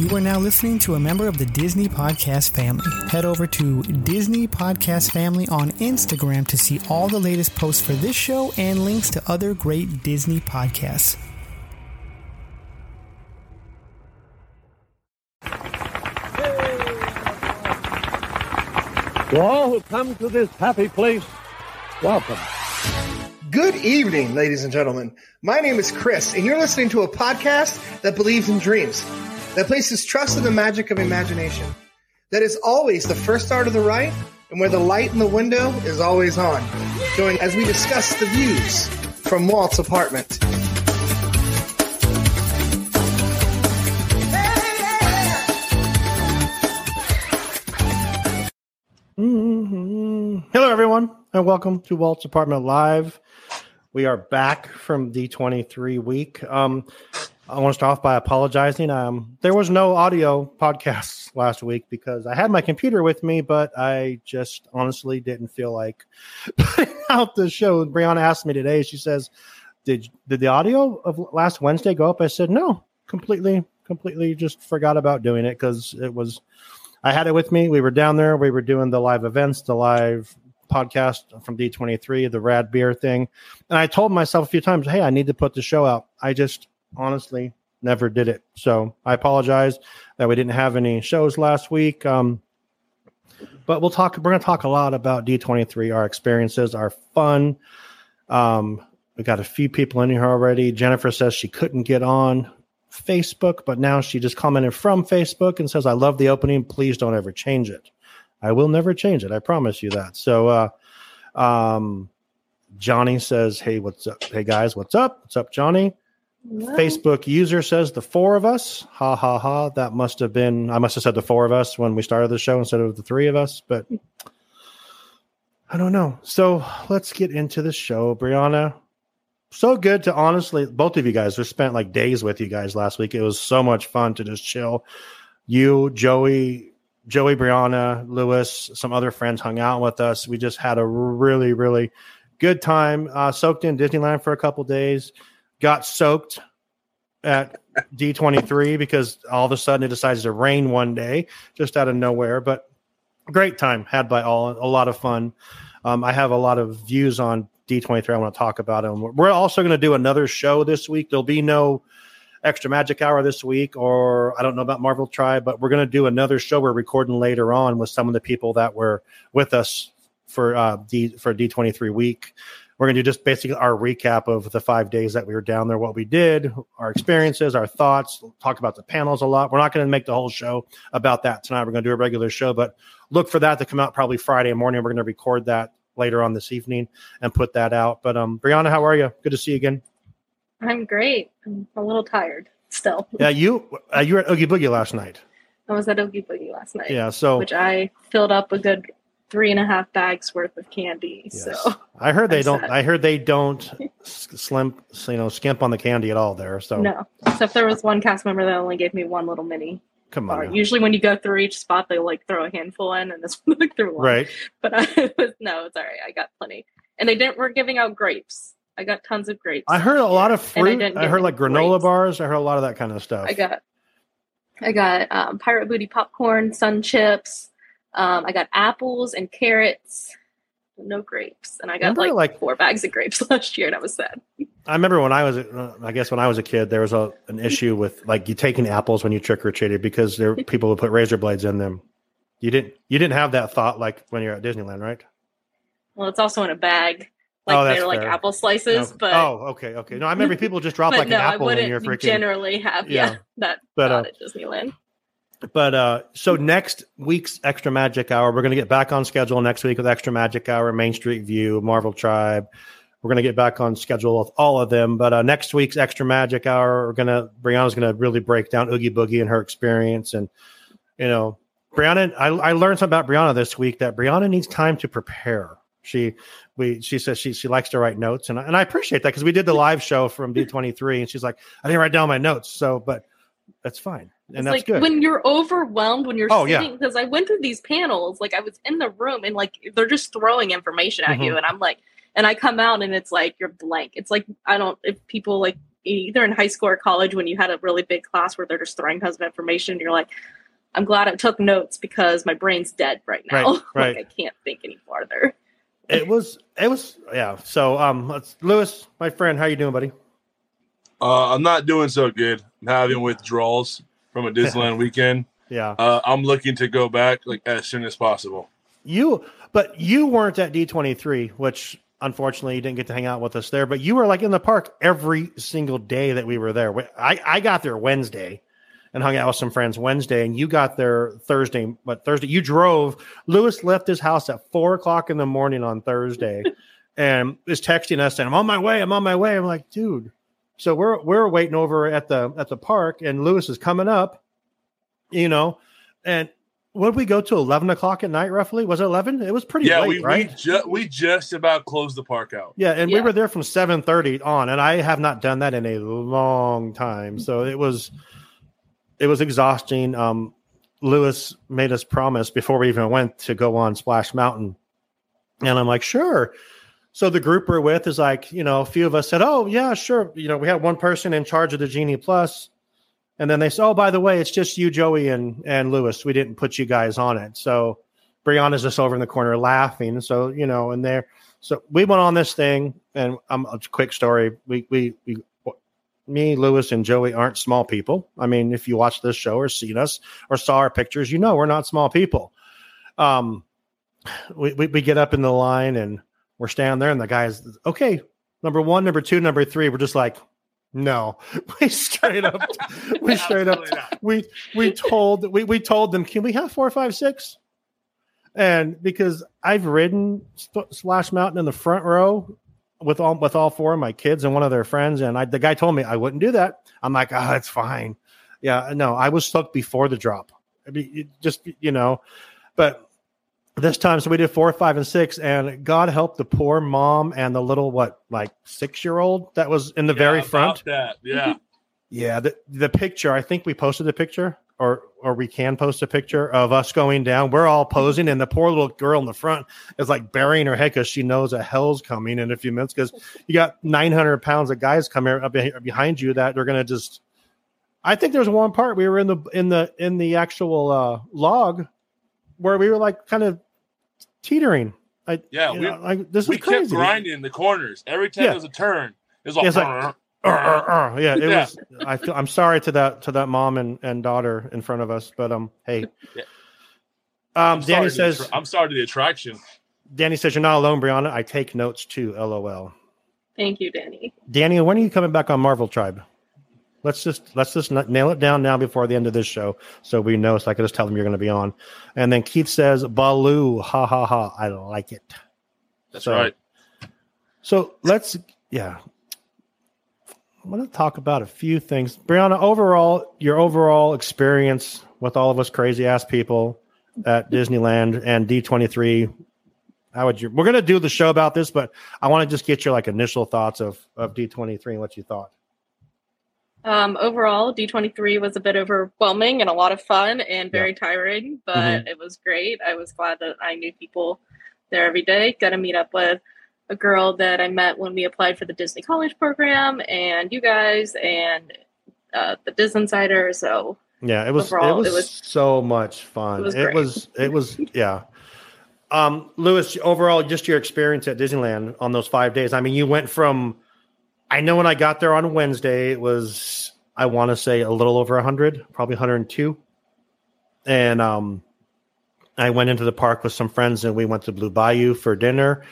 You are now listening to a member of the Disney Podcast family. Head over to Disney Podcast Family on Instagram to see all the latest posts for this show and links to other great Disney podcasts. To all who come to this happy place, welcome. Good evening, ladies and gentlemen. My name is Chris, and you're listening to a podcast that believes in dreams, that places trust in the magic of imagination, that is always the first star to the right, and where the light in the window is always on. Join as we discuss the views from Walt's apartment. Mhm. Hello, everyone, and welcome to Walt's Apartment Live. We are back from D23 week. Um, I want to start off by apologizing. Um, there was no audio podcasts last week because I had my computer with me, but I just honestly didn't feel like putting out the show. Brianna asked me today. She says, "Did did the audio of last Wednesday go up?" I said, "No, completely, completely just forgot about doing it because it was." I had it with me. We were down there. We were doing the live events, the live podcast from D23, the rad beer thing. And I told myself a few times, hey, I need to put the show out. I just honestly never did it. So I apologize that we didn't have any shows last week. Um, but we'll talk, we're going to talk a lot about D23, our experiences, our fun. Um, we got a few people in here already. Jennifer says she couldn't get on Facebook, but now she just commented from Facebook and says, I love the opening. Please don't ever change it. I will never change it. I promise you that. So, uh, um, Johnny says, Hey, what's up? Hey, guys, what's up? What's up, Johnny? Facebook user says the four of us. Ha ha ha. That must have been, I must have said the four of us when we started the show instead of the three of us, but I don't know. So let's get into the show. Brianna, so good to honestly, both of you guys, we spent like days with you guys last week. It was so much fun to just chill. You, Joey, Joey, Brianna, Lewis, some other friends hung out with us. We just had a really, really good time. Uh, soaked in Disneyland for a couple days. Got soaked at D23 because all of a sudden it decides to rain one day just out of nowhere. But great time had by all. A lot of fun. Um, I have a lot of views on D23 I want to talk about. And we're also going to do another show this week. There'll be no extra magic hour this week, or I don't know about Marvel Tribe, but we're going to do another show we're recording later on with some of the people that were with us for uh, D for D23 week. We're going to do just basically our recap of the five days that we were down there, what we did, our experiences, our thoughts, talk about the panels a lot. We're not going to make the whole show about that tonight. We're going to do a regular show, but look for that to come out probably Friday morning. We're going to record that later on this evening and put that out. But um, Brianna, how are you? Good to see you again. I'm great. I'm a little tired still. Yeah, you uh, you were at Oogie Boogie last night. I was at Oogie Boogie last night. Yeah, so which I filled up a good three and a half bags worth of candy. Yes. So I heard they I'm don't. sad. I heard they don't slim, you know, skimp on the candy at all there. So no, except there was one cast member that only gave me one little mini come on, now. Usually, when you go through each spot, they like throw a handful in, and this one like threw one. right? But I was no, it's all right. I got plenty, and they didn't. We're giving out grapes. I got tons of grapes. I heard a lot of And I fruit. I, heard like granola grapes. bars. I heard a lot of that kind of stuff. I got I got um, pirate booty popcorn, sun chips. Um, I got apples and carrots. No grapes, and I got like, like- four bags of grapes last year, and I was sad. I remember when I was, uh, I guess when I was a kid, there was a an issue with like you taking apples when you trick or treated because there were people who put razor blades in them. You didn't, you didn't have that thought like when you're at Disneyland, right? Well, it's also in a bag, like Oh, they're like fair. apple slices, No. but oh, okay, okay. No, I remember people just drop like no, an apple in your freaking. generally have Yeah. yeah, that But, thought uh, at Disneyland. But uh, so next week's Extra Magic Hour, we're going to get back on schedule next week with Extra Magic Hour, Main Street View, Marvel Tribe. We're going to get back on schedule with all of them. But uh, next week's Extra Magic Hour, we're going to Brianna's going to really break down Oogie Boogie and her experience. And you know, Brianna, I, I learned something about Brianna this week that Brianna needs time to prepare. She we she says she she likes to write notes, and I, and I appreciate that because we did the live show from D twenty three, and she's like, I didn't write down my notes, so but that's fine, and it's that's like good. when you're overwhelmed when you're Oh, sitting because I went through these panels, like I was in the room and like they're just throwing information at Mm-hmm. you, and I'm like, and I come out and it's like you're blank. It's like I don't if people like either in high school or college when you had a really big class where they're just throwing tons of information. You're like, I'm glad I took notes because my brain's dead right now. Right, right. like I can't think any farther. It was it was yeah. So um, let's Lewis, my friend, how you doing, buddy? Uh, I'm not doing so good. I'm having withdrawals from a Disneyland weekend. Yeah, Uh, I'm looking to go back like as soon as possible. you but you weren't at D23, which unfortunately you didn't get to hang out with us there. But you were like in the park every single day that we were there. I I got there Wednesday and hung out with some friends Wednesday, and you got there Thursday. But Thursday you drove. Lewis left his house at four o'clock in the morning on Thursday, and is texting us saying, "I'm on my way. I'm on my way." I'm like, dude. So we're we're waiting over at the at the park, and Lewis is coming up, you know, and what did we go to eleven o'clock at night roughly? Was it eleven? It was pretty yeah, late, we right? we, ju- we just about closed the park out. Yeah, and we were there from seven thirty on, and I have not done that in a long time. So it was, it was exhausting. Um, Lewis made us promise before we even went to go on Splash Mountain, and I'm like, sure. So the group we're with is like, you know, a few of us said, oh yeah, sure. You know, we had one person in charge of the Genie Plus, and then they said, oh, by the way, it's just you, Joey, and and Lewis. We didn't put you guys on it. So Brianna's just over in the corner laughing. So you know, and they're so we went on this thing, and um, a quick story. We we we, me, Lewis, and Joey aren't small people. I mean, if you watch this show or seen us or saw our pictures, you know we're not small people. Um, we we, we get up in the line and we're standing there, and the guys, okay, number one, number two, number three. We're just like, no, we straight up, we straight up, we we told we we told them, can we have four, five, six? And because I've ridden Sp- Splash Mountain in the front row with all with all four of my kids and one of their friends, and I, the guy told me I wouldn't do that. I'm like, ah, oh, it's fine. Yeah, no, I was stuck before the drop. I mean, it just you know, but this time, so we did four, five, and six, and God help the poor mom and the little what, like six year old that was in the Yeah, very front. That yeah. Mm-hmm. Yeah, the the picture. I think we posted the picture, or or we can post a picture of us going down. We're all mm-hmm. posing, and the poor little girl in the front is like burying her head because she knows a hell's coming in a few minutes. Because you got nine hundred pounds of guys coming up uh, behind you that they're gonna just. I think there's one part we were in the in the in the actual uh, log where we were like kind of teetering. I, Yeah, we- know, like this we is crazy. kept grinding in the corners every time Yeah. there was a turn. It was like, Yeah, it's like- Uh, uh, uh. Yeah, it Yeah. was. I feel. I'm sorry to that to that mom and, and daughter in front of us, but um, hey. Yeah. Um, Danny sorry to the says. attra- I'm sorry to the attraction. Danny says you're not alone, Brianna. I take notes too. LOL. Thank you, Danny. Danny, when are you coming back on Marvel Tribe? Let's just let's just nail it down now before the end of this show, so we know. So I can just tell them you're going to be on. And then Keith says, "Baloo, ha ha ha! I like it." That's So- right. So let's, yeah. I want to talk about a few things. Brianna, overall, your overall experience with all of us crazy ass people at Disneyland and D23. How would you? We're going to do the show about this, but I want to just get your like initial thoughts of of D23 and what you thought. Um, overall, D23 was a bit overwhelming and a lot of fun and very tiring, but Mhm. it was great. I was glad that I knew people there every day. Got to meet up with a girl that I met when we applied for the Disney College program, and you guys, and uh, the Disney Insider. So Yeah, it was Overall, it was, it was- so much fun. it was It was it was yeah. Um, Lewis, overall, just your experience at Disneyland on those five days. I mean, you went from I know when I got there on Wednesday, it was I want to say a little over hundred, probably 102. And um I went into the park with some friends and we went to Blue Bayou for dinner.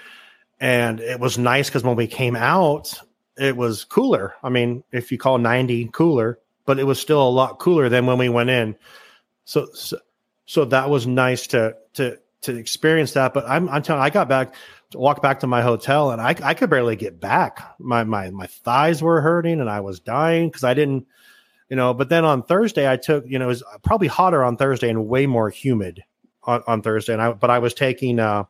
And it was nice because when we came out, it was cooler. I mean, if you call 90 cooler, but it was still a lot cooler than when we went in. So, so, so that was nice to to to experience that. But I'm I'm telling, I got back walk back to my hotel, and I I could barely get back. My my my thighs were hurting, and I was dying because I didn't, you know. But then on Thursday, I took you know it was probably hotter on Thursday and way more humid on, on Thursday, and I but I was taking uh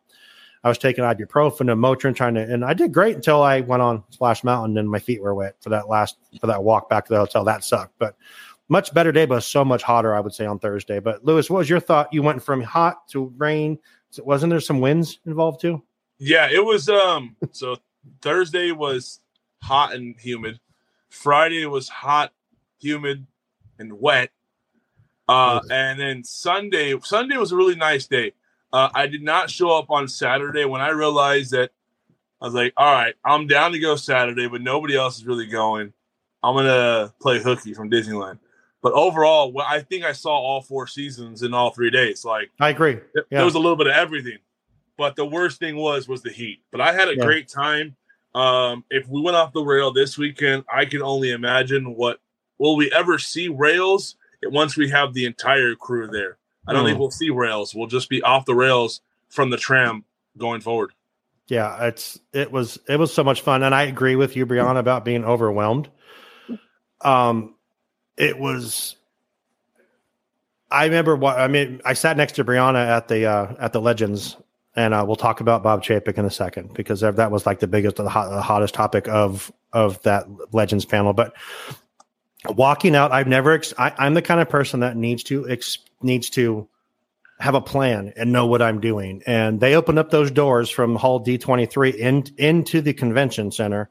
I was taking ibuprofen and Motrin trying to, and I did great until I went on Splash Mountain and my feet were wet for that last for that walk back to the hotel. That sucked, but much better day, but so much hotter, I would say, on Thursday. But Lewis, what was your thought? You went from hot to rain. Wasn't there some winds involved too? Yeah, it was. Um, so Thursday was hot and humid. Friday was hot, humid, and wet. Uh, and then Sunday, Sunday was a really nice day. Uh, I did not show up on Saturday when I realized that I was like, all right, I'm down to go Saturday, but nobody else is really going. I'm gonna play hooky from Disneyland. But overall, well, I think I saw all four seasons in all three days. Like I agree. there was a little bit of everything. But the worst thing was was the heat. But I had a Yeah. great time. Um, if we went off the rail this weekend, I can only imagine what will we ever see rails once we have the entire crew there. I don't Hmm. think we'll see rails. We'll just be off the rails from the tram going forward. Yeah, it's it was it was so much fun, and I agree with you, Brianna, about being overwhelmed. Um, it was. I remember what I mean. I sat next to Brianna at the uh, at the Legends, and uh, we'll talk about Bob Chapek in a second because that was like the biggest, the, hot, the hottest topic of of that Legends panel. But walking out, I've never. Ex- I, I'm the kind of person that needs to ex- needs to have a plan and know what I'm doing. And they opened up those doors from Hall D23 in, into the convention center.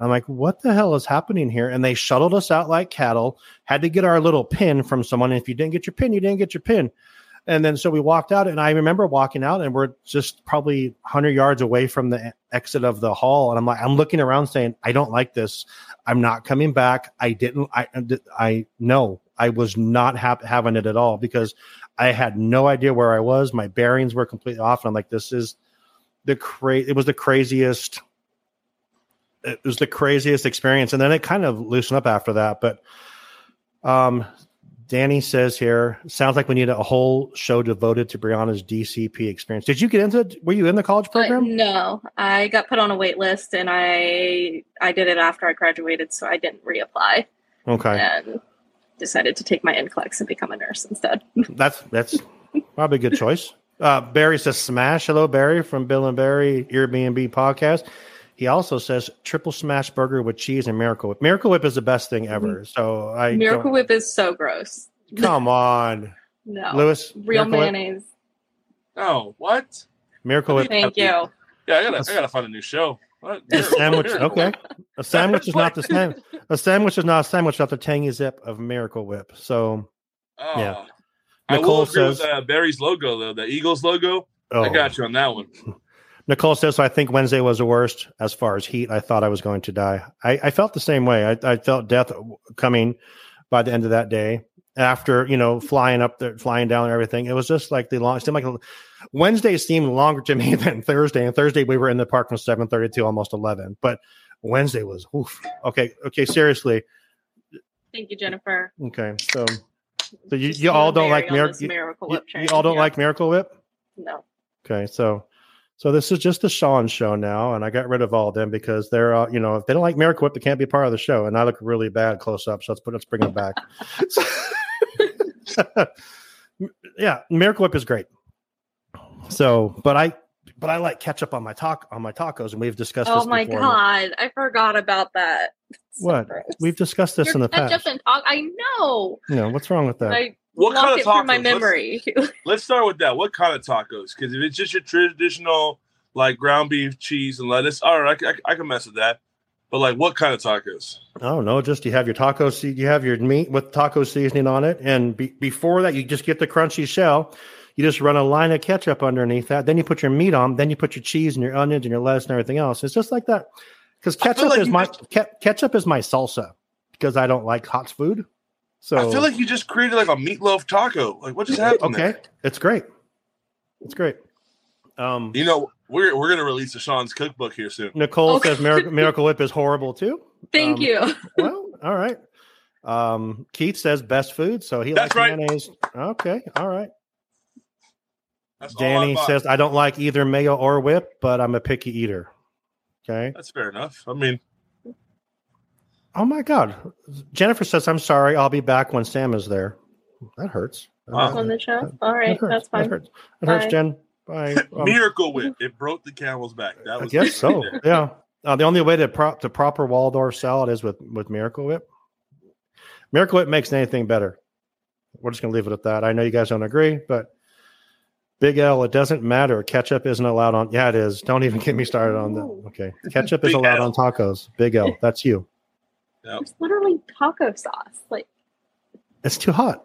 I'm like, what the hell is happening here? And they shuttled us out like cattle, had to get our little pin from someone. And if you didn't get your pin, you didn't get your pin. And then so we walked out, and I remember walking out, and we're just probably 100 yards away from the exit of the hall. And I'm like, I'm looking around saying, I don't like this. I'm not coming back. I didn't, I, I know I was not hap- having it at all because I had no idea where I was. My bearings were completely off. And I'm like, this is the cra- it was the craziest. It was the craziest experience. And then it kind of loosened up after that. But um Danny says here, sounds like we need a whole show devoted to Brianna's DCP experience. Did you get into it? Were you in the college Uh, program? no, I got put on a wait list and I I did it after I graduated, so I didn't reapply Okay. and decided to take my NCLEX and become a nurse instead. That's that's probably a good choice. Uh, Barry says smash. Hello, Barry from Bill and Barry Airbnb podcast. He also says triple smash burger with cheese and Miracle Whip. Miracle Whip is the best thing ever. So I Miracle don't- Whip is so gross. Come on, No, Lewis. real Miracle Whip? mayonnaise. Oh, what? Miracle Whip. Thank you. Yeah, I gotta I gotta find a new show. What? A sandwich. Okay, a sandwich is not the same. A sandwich is not a sandwich without the tangy zip of Miracle Whip. So Oh. Yeah. I Nicole will agree says- with uh, Barry's logo though, the Eagles logo. oh. I got you on that one. Nicole says, so I think Wednesday was the worst as far as heat. I thought I was going to die. I, I felt the same way. I, I felt death coming by the end of that day after, you know, flying up there, flying down and everything. It was just like the long, it seemed like Wednesday seemed longer to me than Thursday. And Thursday we were in the park from 7.30 to almost 11. But Wednesday was, oof. Okay. Okay. Seriously. Thank you, Jennifer. Okay. So, so you, you all don't like Miracle Miracle, you, you, Whip you all don't Yeah. like Miracle Whip? No. Okay, so so this is just the Sean show now, and I got rid of all of them because they're uh, you know if they don't like Miracle Whip, they can't be part of the show, and I look really bad close up. So let's put let's bring them back. yeah, Miracle Whip is great. So, but I but I like ketchup on my talk on my tacos, and we've discussed. Oh my before. god, I forgot about that. So What gross. we've discussed this Your in the past. and talk. I know. You know what's wrong with that? I What block kind of it from my tacos? Let's- memory. Let's start with that. What kind of tacos? Because if it's just your traditional like ground beef, cheese, and lettuce, all right, I, I, I can mess with that. But like, what kind of tacos? Oh no, just you have your taco se- you have your meat with taco seasoning on it, and be- before that, you just get the crunchy shell. You just run a line of ketchup underneath that. Then you put your meat on. Then you put your cheese and your onions and your lettuce and everything else. It's just like that. Because ketchup like is my just- ke- ketchup is my salsa because I don't like hot food. So I feel like you just created like a meatloaf taco. Like, what just happened? okay, there? it's great. It's great. Um, You know, we're we're gonna release a Sean's cookbook here soon. Nicole Okay. says Miracle, Miracle Whip is horrible too. Thank Um, you. well, all right. Um, Keith says best food, so he That's likes right. mayonnaise. Okay, all right. That's all I Danny says I don't like either mayo or whip, but I'm a picky eater. Okay. That's fair enough. I mean, Oh my God. Jennifer says I'm sorry. I'll be back when Sam is there. That hurts. Wow. On the show. All right. That right, hurts. that's That fine. hurts. That hurts, Jen. Bye. Um, Miracle Whip. It broke the camel's back. That I was guess so. Yeah. Uh, the only way to prop to proper Waldorf salad is with with Miracle Whip. Miracle Whip makes anything better. We're just gonna leave it at that. I know you guys don't agree, but Big L, it doesn't matter. Ketchup isn't allowed on. Yeah, it is. Don't even get me started on that. Okay, ketchup is allowed L. on tacos. Big L, that's you. Yep. It's literally taco sauce. Like It's too hot.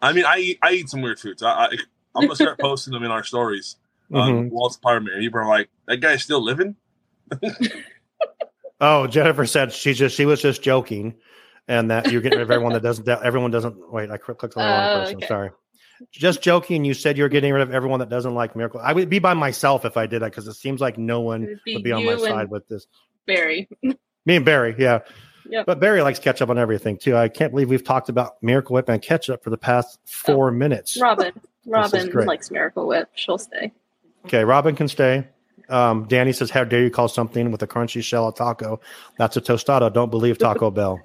I mean, I eat I eat some weird foods. I, I I'm gonna start posting them in our stories on Mhm. Walt's apartment, people are like, "That guy's still living." Oh, Jennifer said she just she was just joking, and that you're getting rid of everyone that doesn't. That everyone doesn't. Wait, I cl- clicked on the wrong Oh, person. okay. Sorry. Just joking. You said you're getting rid of everyone that doesn't like Miracle. I would be by myself if I did that because it seems like no one would be would be on my side with this. Barry. Me and Barry, yeah. Yep. But Barry likes ketchup on everything too. I can't believe we've talked about Miracle Whip and ketchup for the past four minutes. Robin. Robin likes Miracle Whip. She'll stay. Okay, Robin can stay. Um, Danny says, "How dare you call something with a crunchy shell a taco? That's a tostada. Don't believe Taco Bell."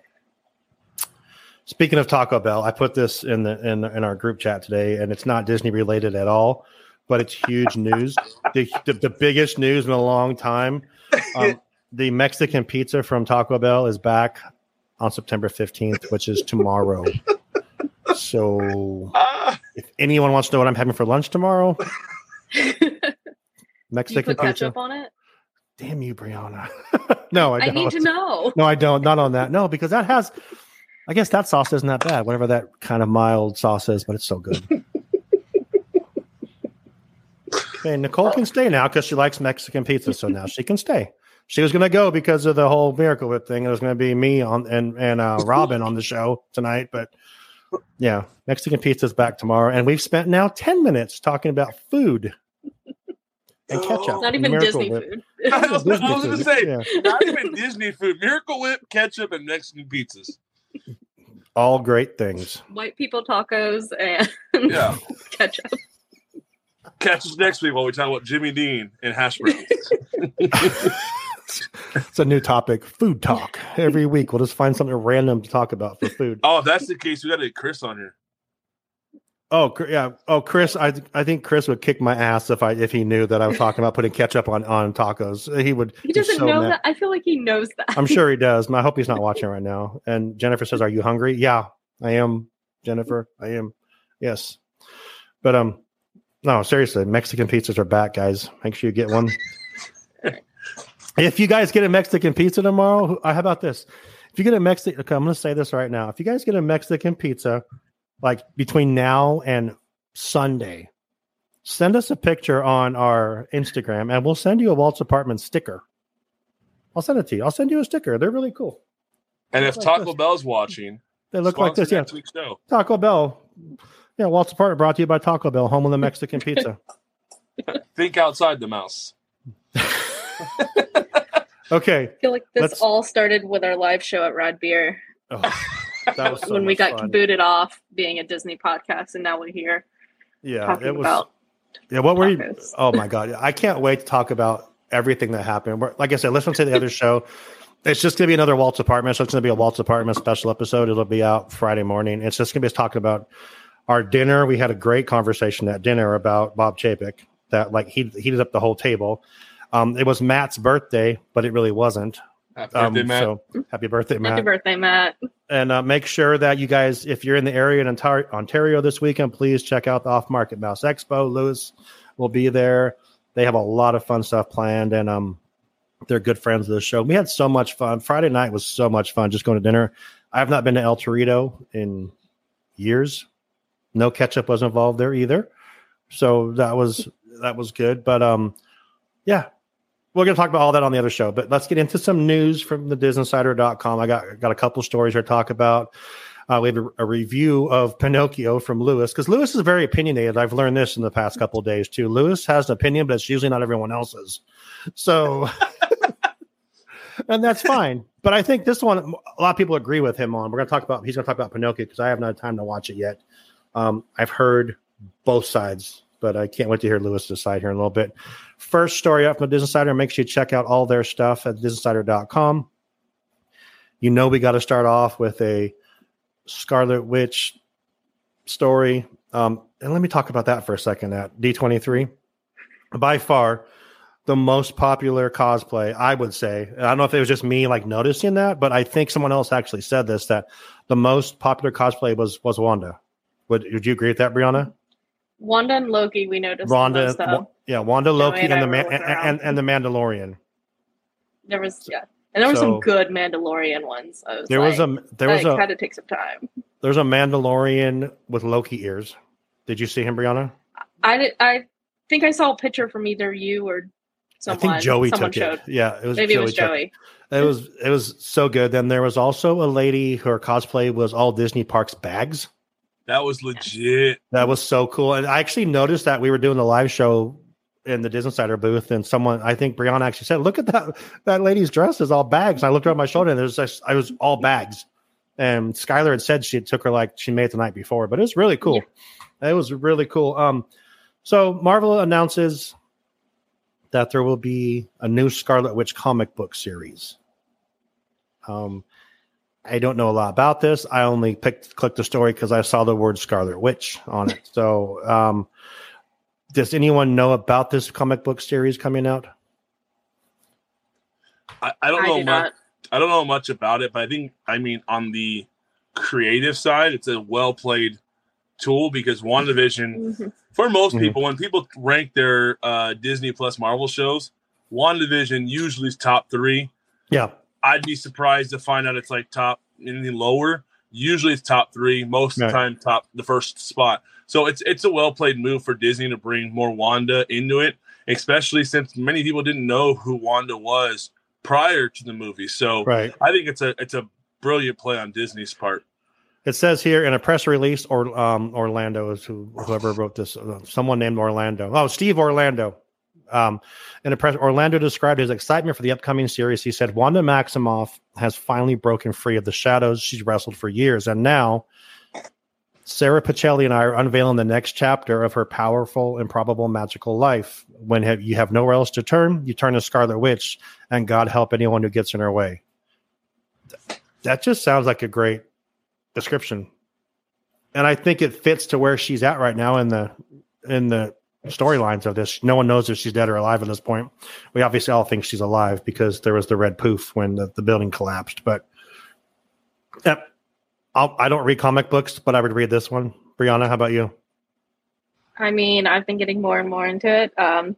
Speaking of Taco Bell, I put this in the in in our group chat today, and it's not Disney related at all, but it's huge news. the, the the biggest news in a long time. Um, the Mexican pizza from Taco Bell is back on September fifteenth, which is tomorrow. So, Ah, if anyone wants to know what I'm having for lunch tomorrow, Mexican put pizza. ketchup on it? Damn you, Brianna. no, I I, need to know. No, I don't. Not on that. No, because that has. I guess that sauce isn't that bad. Whatever that kind of mild sauce is, but it's so good. okay, Nicole can stay now because she likes Mexican pizza, so now she can stay. She was going to go because of the whole Miracle Whip thing. It was going to be me on and and uh, Robin on the show tonight, but yeah, Mexican pizza's back tomorrow, and we've spent now ten minutes talking about food and ketchup. Not even Miracle Disney Whip. food. I was, I was gonna say, Yeah. not even Disney food. Miracle Whip, ketchup, and Mexican pizzas. all great things. White people tacos and Yeah. ketchup. Catch us next week while we talk about Jimmy Dean and hash browns. It's a new topic, food talk. Every week, we'll just find something random to talk about for food. oh, if that's the case, we got to get Chris on here. Oh, yeah. Oh, Chris, I I think Chris would kick my ass if I if he knew that I was talking about putting ketchup on on tacos. He would. He doesn't so know mad. that. I feel like he knows that. I'm sure he does. I hope he's not watching right now. And Jennifer says, "Are you hungry?" Yeah, I am. Jennifer, I am. Yes, but um, no, seriously, Mexican pizzas are back, guys. Make sure you get one. if you guys get a Mexican pizza tomorrow, uh, how about this? If you get a Mexican, okay, I'm going to say this right now. If you guys get a Mexican pizza, like between now and Sunday, send us a picture on our Instagram, and we'll send you a Walt's Apartment sticker. I'll send it to you. I'll send you a sticker. They're really cool. And if Like Taco this. Bell's watching, They look like this. Yeah, next week's show. Taco Bell. Yeah, Walt's Apartment brought to you by Taco Bell, home of the Mexican pizza. Think outside the mouse. Okay. I feel like this Let's- all started with our live show at Rad Beer Oh, that was so when we got fun. booted off being a Disney podcast, and now we're here Yeah, it was. Yeah, what were you? Oh my god, I can't wait to talk about everything that happened. We're- Like I said, listen to the other show. It's just gonna be another Walt's apartment. So it's gonna be a Walt's apartment special episode. It'll be out Friday morning. It's just gonna be us talking about our dinner. We had a great conversation at dinner about Bob Chapek. That like he heated up the whole table. Um, it was Matt's birthday, but it really wasn't. Happy Um, birthday, Matt. So happy birthday, Matt! Happy birthday, Matt. and uh, make sure that you guys, if you're in the area in Ontario, Ontario this weekend, please check out the Off Market Mouse Expo. Lewis will be there. They have a lot of fun stuff planned, and um, they're good friends of the show. We had so much fun. Friday night was so much fun just going to dinner. I have not been to El Torito in years. No ketchup was involved there either, so that was that was good. But um, yeah, we're going to talk about all that on the other show, but let's get into some news from the disneyinsider.com. I got got a couple stories here to talk about. Uh, we have a, a review of Pinocchio from Lewis because Lewis is very opinionated. I've learned this in the past couple days too. Lewis has an opinion, but it's usually not everyone else's. So, and that's fine. But I think this one, a lot of people agree with him on. We're going to talk about. He's going to talk about Pinocchio because I have not had time to watch it yet. Um, I've heard both sides, but I can't wait to hear Lewis decide here in a little bit. First story up from the Disney Insider. Make sure you check out all their stuff at disneyinsider.com. You know, we got to start off with a Scarlet Witch story. Um, and let me talk about that for a second at D23. By far, the most popular cosplay, I would say. I don't know if it was just me like noticing that, but I think someone else actually said this that the most popular cosplay was was Wanda. Would, would you agree with that, Brianna? Wanda and Loki, we noticed. Wanda, Wa- yeah, Wanda, Loki, and and the man, and, and, and the Mandalorian. there was yeah, And there were So- some good Mandalorian ones. I was There was a there was I had to take some time. there's a Mandalorian with Loki ears. Did you see him, Brianna? I did, I think I saw a picture from either you or someone. I think Joey someone took showed. it. Yeah, it was Maybe it was Joey. It was it was so good. Then there was also a lady her cosplay was all Disney parks bags. That was legit. That was so cool. And I actually noticed that we were doing the live show in the Disney Insider booth, and someone I think Brianna actually said, "Look at that that lady's dress is all bags." And I looked over my shoulder, and there's just, I was all bags. And Skylar had said she took her like she made it the night before, but it was really cool. It was really cool. Um, so Marvel announces that there will be a new Scarlet Witch comic book series. Um, I don't know a lot about this. I only picked clicked the story because I saw the word Scarlet Witch on it. So, um, does anyone know about this comic book series coming out? I, I don't I know do much. not. I don't know much about it, but I think I mean on the creative side, it's a well played tool because WandaVision, Mhm. for most Mhm. people, when people rank their uh, Disney Plus Marvel shows, WandaVision usually is top three. Yeah, I'd be surprised to find out it's like top anything lower. Usually it's top three, most of the time top the first spot. So it's it's a well played move for Disney to bring more Wanda into it, especially since many people didn't know who Wanda was prior to the movie. So right. I think it's a it's a brilliant play on Disney's part. It says here in a press release, or um, Orlando is who whoever wrote this. Uh, someone named Orlando. Oh, Steve Orlando. Um, in a press, Orlando described his excitement for the upcoming series. He said, "Wanda Maximoff has finally broken free of the shadows she's wrestled for years, and now." Sara Pichelli and I are unveiling the next chapter of her powerful, improbable, magical life. When have, you have nowhere else to turn, you turn to Scarlet Witch, and God help anyone who gets in her way. That just sounds like a great description, and I think it fits to where she's at right now in the in the storylines of this. No one knows if she's dead or alive at this point. We obviously all think she's alive because there was the red poof when the, the building collapsed. But yep, I'll, I don't read comic books, but I would read this one. Brianna, how about you? I mean, I've been getting more and more into it. Um,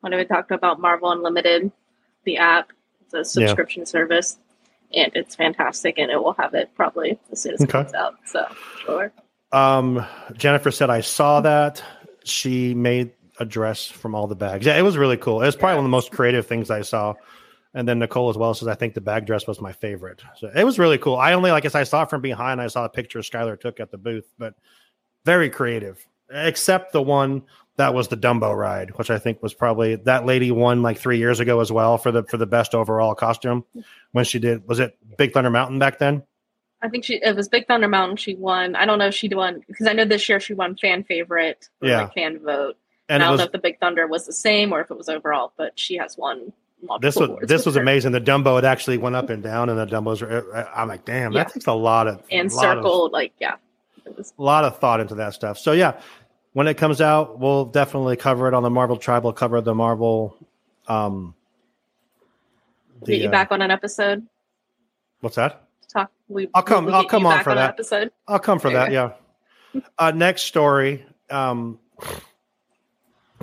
when we talked about Marvel Unlimited, the app, it's a subscription service, and it's fantastic, and it will have it probably as soon as it Okay. comes out. So, sure. Um, Jennifer said I saw that. She made a dress from all the bags. Yeah, it was really cool. It was probably one of the most creative things I saw. And then Nicole as well says I think the bag dress was my favorite. So it was really cool. I only like as I saw it from behind. I saw a picture Skylar took at the booth, but very creative. Except the one that was the Dumbo ride, which I think was probably that lady won like three years ago as well for the for the best overall costume when she did. Was it Big Thunder Mountain back then? I think she it was Big Thunder Mountain. She won. I don't know if she won because I know this year she won fan favorite, or Yeah. like fan vote. And I don't was know if the Big Thunder was the same or if it was overall, but she has won. multiple this was this was her. amazing. The Dumbo it actually went up and down, and the Dumbos. Are, I'm like, damn, Yeah. that takes a lot of and lot of- like yeah. A lot of thought into that stuff. So yeah, when it comes out, we'll definitely cover it on the Marvel Tribal. Cover the Marvel. Um, get you uh, back on an episode. What's that? Talk. We, I'll come- I'll come on for an that. episode. I'll come for that. Yeah. Uh, next story. Um,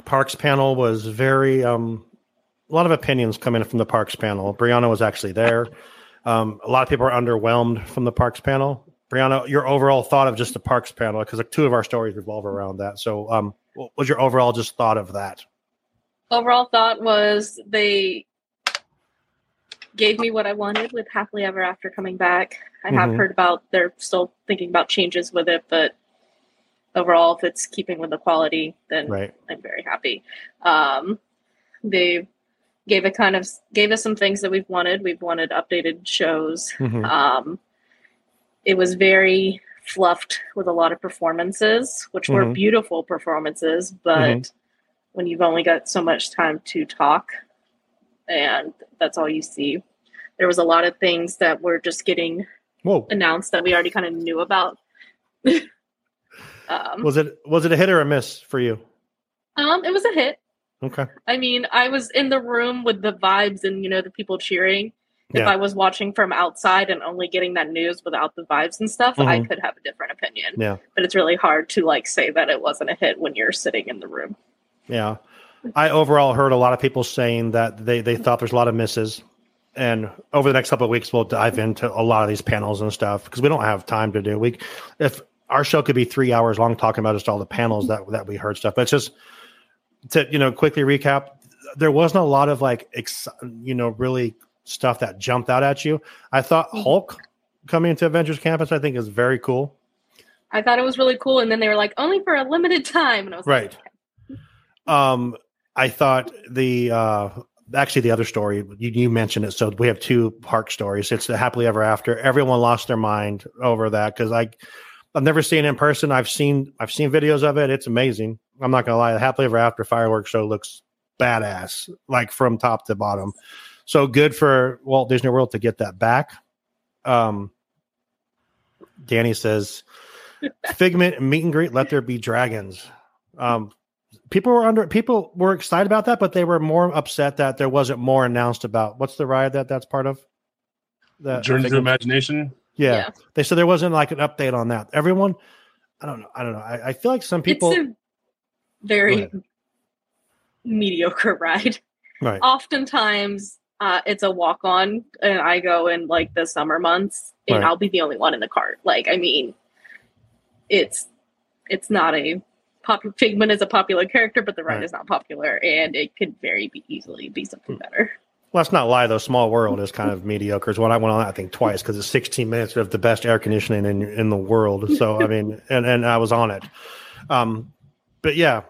Parks panel was very um, a lot of opinions coming in from the Parks panel. Brianna was actually there. Um, a lot of people are underwhelmed from the Parks panel. Brianna, your overall thought of just the Parks panel because like, two of our stories revolve around that. So, um, what was your overall just thought of that? Overall thought was they gave me what I wanted with Happily Ever After coming back. I have Mhm. heard about they're still thinking about changes with it, but overall, if it's keeping with the quality, then Right. I'm very happy. Um, they gave it kind of gave us some things that we've wanted. We've wanted updated shows. Mhm. Um, it was very fluffed with a lot of performances, which were Mhm. beautiful performances, but Mhm. when you've only got so much time to talk and that's all you see, there was a lot of things that were just getting Whoa. announced that we already kind of knew about. um, Was it was it a hit or a miss for you? um, it was a hit. Okay. I mean, I was in the room with the vibes and you know the people cheering. If Yeah. I was watching from outside and only getting that news without the vibes and stuff, I Mhm. could have a different opinion. Yeah. But it's really hard to like say that it wasn't a hit when you're sitting in the room. Yeah. I overall heard a lot of people saying that they, they thought there's a lot of misses. and over the next couple of weeks, we'll dive into a lot of these panels and stuff because we don't have time to do. We if our show could be three hours long talking about just all the panels that that we heard stuff, but it's just to you know quickly recap. There wasn't a lot of like ex, you know really stuff that jumped out at you. I thought Mm-hmm. Hulk coming into Avengers Campus, I think, is very cool. I thought it was really cool, and then they were like, only for a limited time, and I was Right. like, Um, I thought the uh, actually the other story you, you mentioned it. So we have two park stories. It's the happily ever after. Everyone lost their mind over that because I I've never seen it in person. I've seen I've seen videos of it. It's amazing. I'm not gonna lie. The happily ever after fireworks show looks badass, like from top to bottom. So good for Walt Disney World to get that back. Um, Danny says, "Figment meet and greet. Let there be dragons." Um, people were under people were excited about that, but they were more upset that there wasn't more announced about what's the ride that that's part of. The Journey to Imagination. Yeah. Yeah. they said there wasn't like an update on that. Everyone, I don't know. I don't know. I, I feel like some people, it's a very mediocre ride. right? Oftentimes, uh, it's a walk on, and I go in like the summer months, and Right. I'll be the only one in the cart. Like, I mean, it's it's not a popular. Figment is a popular character, but the ride Right. is not popular, and it could very be easily be something better. Let's not lie though. Small World is kind of mediocre. Is what I went on. I think twice because it's 16 minutes of the best air conditioning in in the world. So I mean, and and I was on it. Um, but yeah.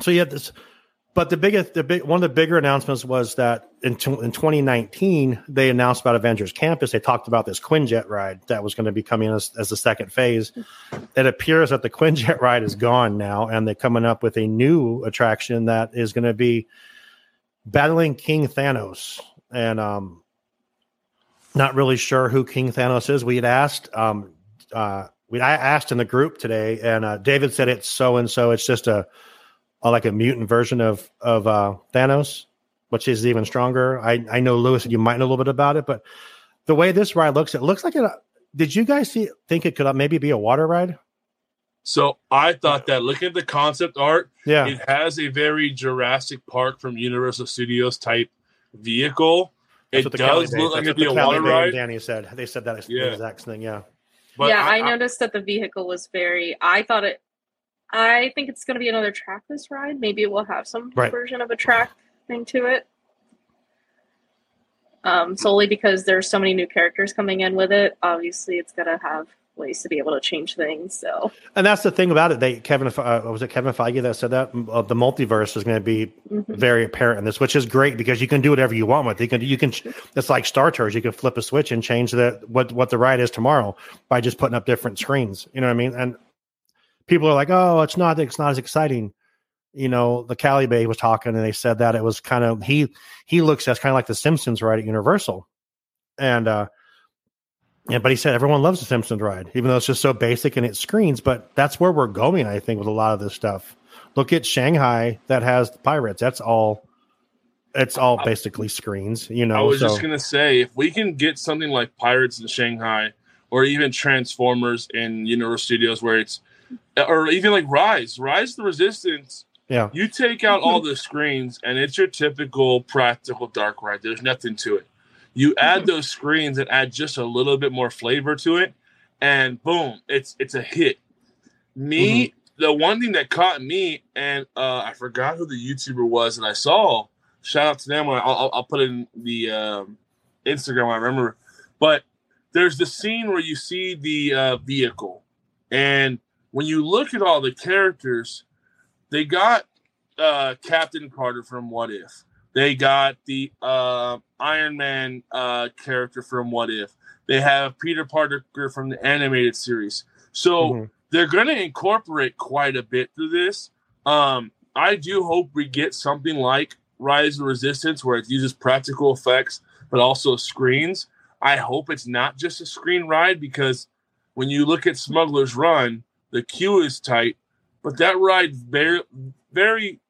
So you had this. But the biggest, the big one of the bigger announcements was that in, tw- in 2019 they announced about Avengers Campus. They talked about this Quinjet ride that was going to be coming as, as the second phase. It appears that the Quinjet ride is gone now, and they're coming up with a new attraction that is going to be battling King Thanos. And um, not really sure who King Thanos is. We had asked, um, uh, we I asked in the group today, and uh, David said it's so and so. It's just a, a like a mutant version of of uh, Thanos, which is even stronger. I I know Lewis, you might know a little bit about it, but the way this ride looks, it looks like it. Uh, did you guys see? Think it could uh, maybe be a water ride? So I thought that looking at the concept art, Yeah, it has a very Jurassic Park from Universal Studios type vehicle. That's it what the Cali does Bay- look like it'd be a Cali water Bay ride. Danny said they said that Yeah. the exact thing. Yeah, But yeah, I, noticed that the vehicle was very. I thought it. I think it's going to be another trackless ride. Maybe it will have some Right. version of a track thing to it. Um, solely because there's so many new characters coming in with it. Obviously, it's to have ways to be able to change things. So and that's the thing about it. They Kevin uh, was it Kevin Feige that said that uh, the multiverse is going to be mhm. very apparent in this, which is great because you can do whatever you want with it. You can you can it's like Star Tours. You can flip a switch and change the what what the ride is tomorrow by just putting up different screens. You know what I mean? And people are like, oh, it's not it's not as exciting. You know, the Cali Bay was talking and they said that it was kind of he he looks as kind of like the Simpsons ride at Universal, and uh, yeah, but he said everyone loves the Simpsons ride, even though it's just so basic and it screens. But that's where we're going, I think, with a lot of this stuff. Look at Shanghai that has the pirates. That's all. It's all basically screens, you know. I was so, just gonna say, if we can get something like Pirates in Shanghai, or even Transformers in Universal Studios, where it's, or even like Rise, Rise the Resistance, yeah, you take out all the screens and it's your typical practical dark ride. There's nothing to it. You add those screens and add just a little bit more flavor to it, and boom, it's it's a hit. Me, the one thing that caught me, and uh, I forgot who the YouTuber was that I saw. Shout out to them. I'll, I'll, I'll put it in the um, Instagram. I remember, but there's the scene where you see the uh, vehicle, and when you look at all the characters, they got uh, Captain Carter from What If. They got the uh, Iron Man uh, character from What If. They have Peter Parker from the animated series. So Mhm. they're going to incorporate quite a bit through this. Um, I do hope we get something like Rise of Resistance, where it uses practical effects but also screens. I hope it's not just a screen ride because when you look at Smuggler's Run, the queue is tight, but that ride very, very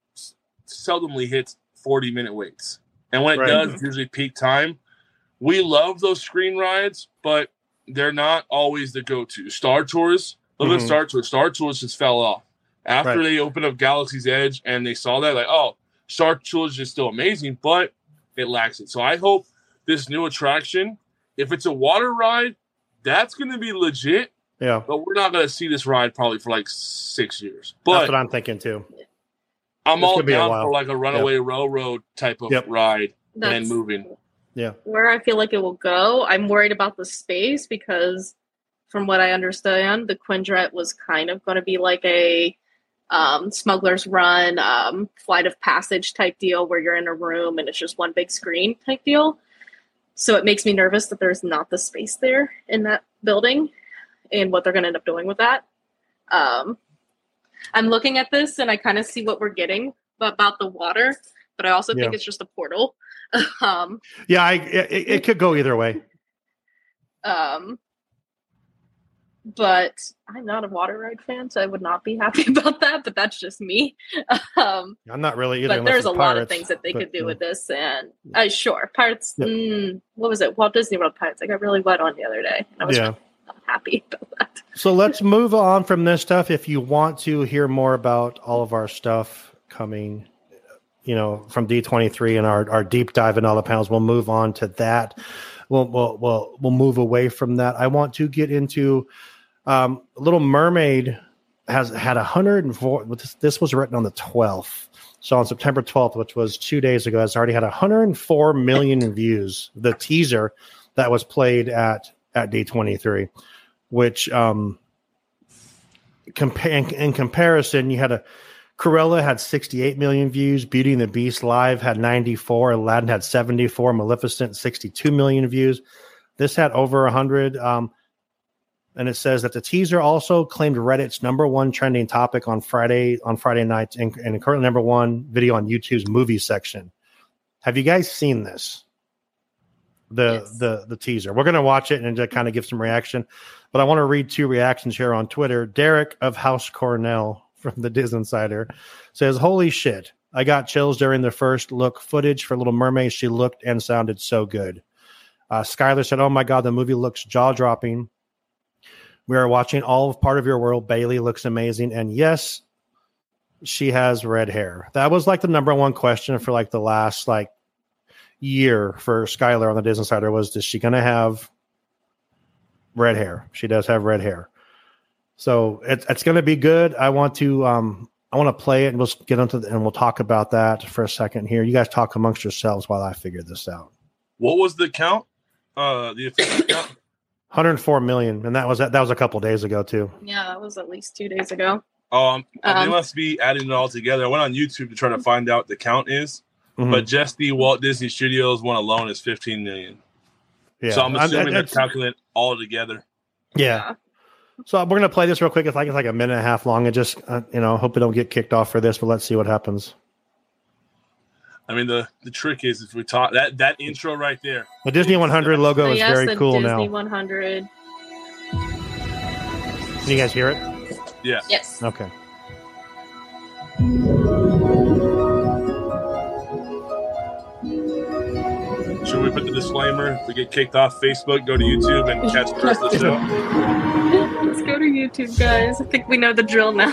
seldomly hits 40 minute waits. And when it Right. does, it's usually peak time. We love those screen rides, but they're not always the go to. Star Tours, look at Mhm. Star Tours. Star Tours just fell off. After Right. they opened up Galaxy's Edge and they saw that, like, oh, Star Tours is still amazing, but it lacks it. So I hope this new attraction. If it's a water ride, that's going to be legit. Yeah, But we're not going to see this ride probably for like six years. But that's what I'm thinking too. I'm It's all gonna be a down while. for like a runaway railroad type of Yep. ride and moving. Yeah, where I feel like it will go. I'm worried about the space because, from what I understand, the Quinjet was kind of going to be like a um, smuggler's run, um, flight of passage type deal where you're in a room and it's just one big screen type deal. So it makes me nervous that there's not the space there in that building and what they're going to end up doing with that. Um, I'm looking at this and I kind of see what we're getting about the water, but I also think Yeah. it's just a portal. um, yeah. I it, it could go either way. Um, but I'm not a water ride fan, so I would not be happy about that. But that's just me. Um, I'm not really either. but there's a it's lot of things that they but, could do yeah. with this, and uh, sure, Pirates. Yeah. Mm, what was it? Walt Disney World Pirates. I got really wet on the other day. I not happy about that. So let's move on from this stuff. If you want to hear more about all of our stuff coming, you know, from D23 and our, our deep dive in all the panels, we'll move on to that. We'll, we'll, we'll, we'll move away from that. I want to get into um, Little Mermaid has had 104. This, this was written on the 12th. So on September 12th, which was two days ago, has already had 104 million views. The teaser that was played at at D23 which um compa- in, comparison you had a Cruella had 68 million views, Beauty and the Beast live had 94, Aladdin had 74, Maleficent 62 million views. This had over 100 um and it says that the teaser also claimed Reddit's number one trending topic on Friday on Friday nights and, and currently number one video on YouTube's movie section. Have you guys seen this? The Yes. the the teaser. We're gonna watch it and just kind of give some reaction. But I want to read two reactions here on Twitter. Derek of House Cornell from the Disney Insider says, Holy shit. I got chills during the first look footage for Little Mermaid. She looked and sounded so good. Uh, Skylar said, Oh my God, the movie looks jaw dropping. We are watching all of Part of Your World. Bailey looks amazing. And yes, she has red hair. That was like the number one question for like the last like year for Skylar on the Disney Insider was, is she going to have red hair? She does have red hair. So it, it's going to be good. I want to um I want to play it and we'll get into the, and we'll talk about that for a second here. You guys talk amongst yourselves while I figure this out. What was the count? Uh, the official count? 104 million, and that was that was a couple days ago too. Yeah, that was at least two days ago. Um, they Um, must be adding it all together. I went on YouTube to try to find out the count is, Mhm. but just the Walt Disney Studios one alone is 15 million. yeah, So I'm I'm- assuming they're calculating all together. yeah. So we're gonna play this real quick. It's like it's like a minute and a half long. It just uh, you know hope we don't get kicked off for this, but let's see what happens. I mean, the the trick is if we talk that that intro right there. The Disney 100 logo So is yes, very the cool Disney now. 100. Can you guys hear it? Yeah. Yes. Okay. We put the disclaimer? If we get kicked off Facebook, go to YouTube and catch the rest of the show. Let's go to YouTube, guys. I think we know the drill now.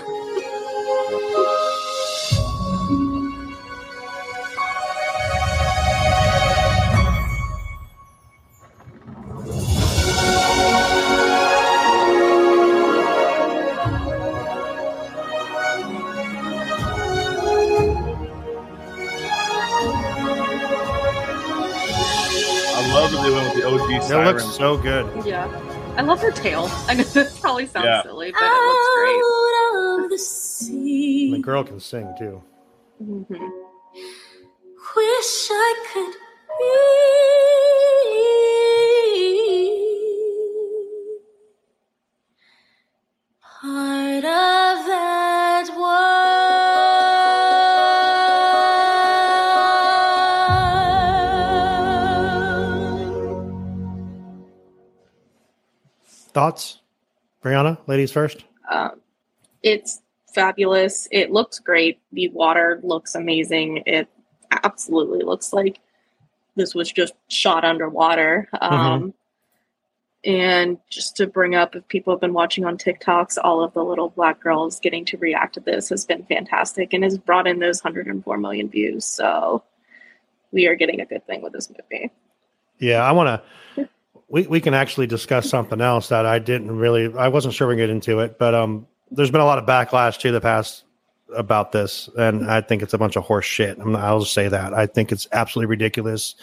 Looks so good. Yeah. I love her tail. I know this probably sounds Yeah. silly, but it looks great. Out of the The sea. girl can sing too. Mhm. Wish I could be part of Thoughts, Brianna? Ladies first. Um, it's fabulous. It looks great. The water looks amazing. It absolutely looks like this was just shot underwater. Um, And just to bring up, if people have been watching on TikToks, all of the little black girls getting to react to this has been fantastic and has brought in those 104 million views. So we are getting a good thing with this movie. Yeah, I want to. We we can actually discuss something else that I didn't really. I wasn't sure we get into it, but um, there's been a lot of backlash to the past about this, and I think it's a bunch of horse shit. I'm not, I'll just say that. I think it's absolutely ridiculous.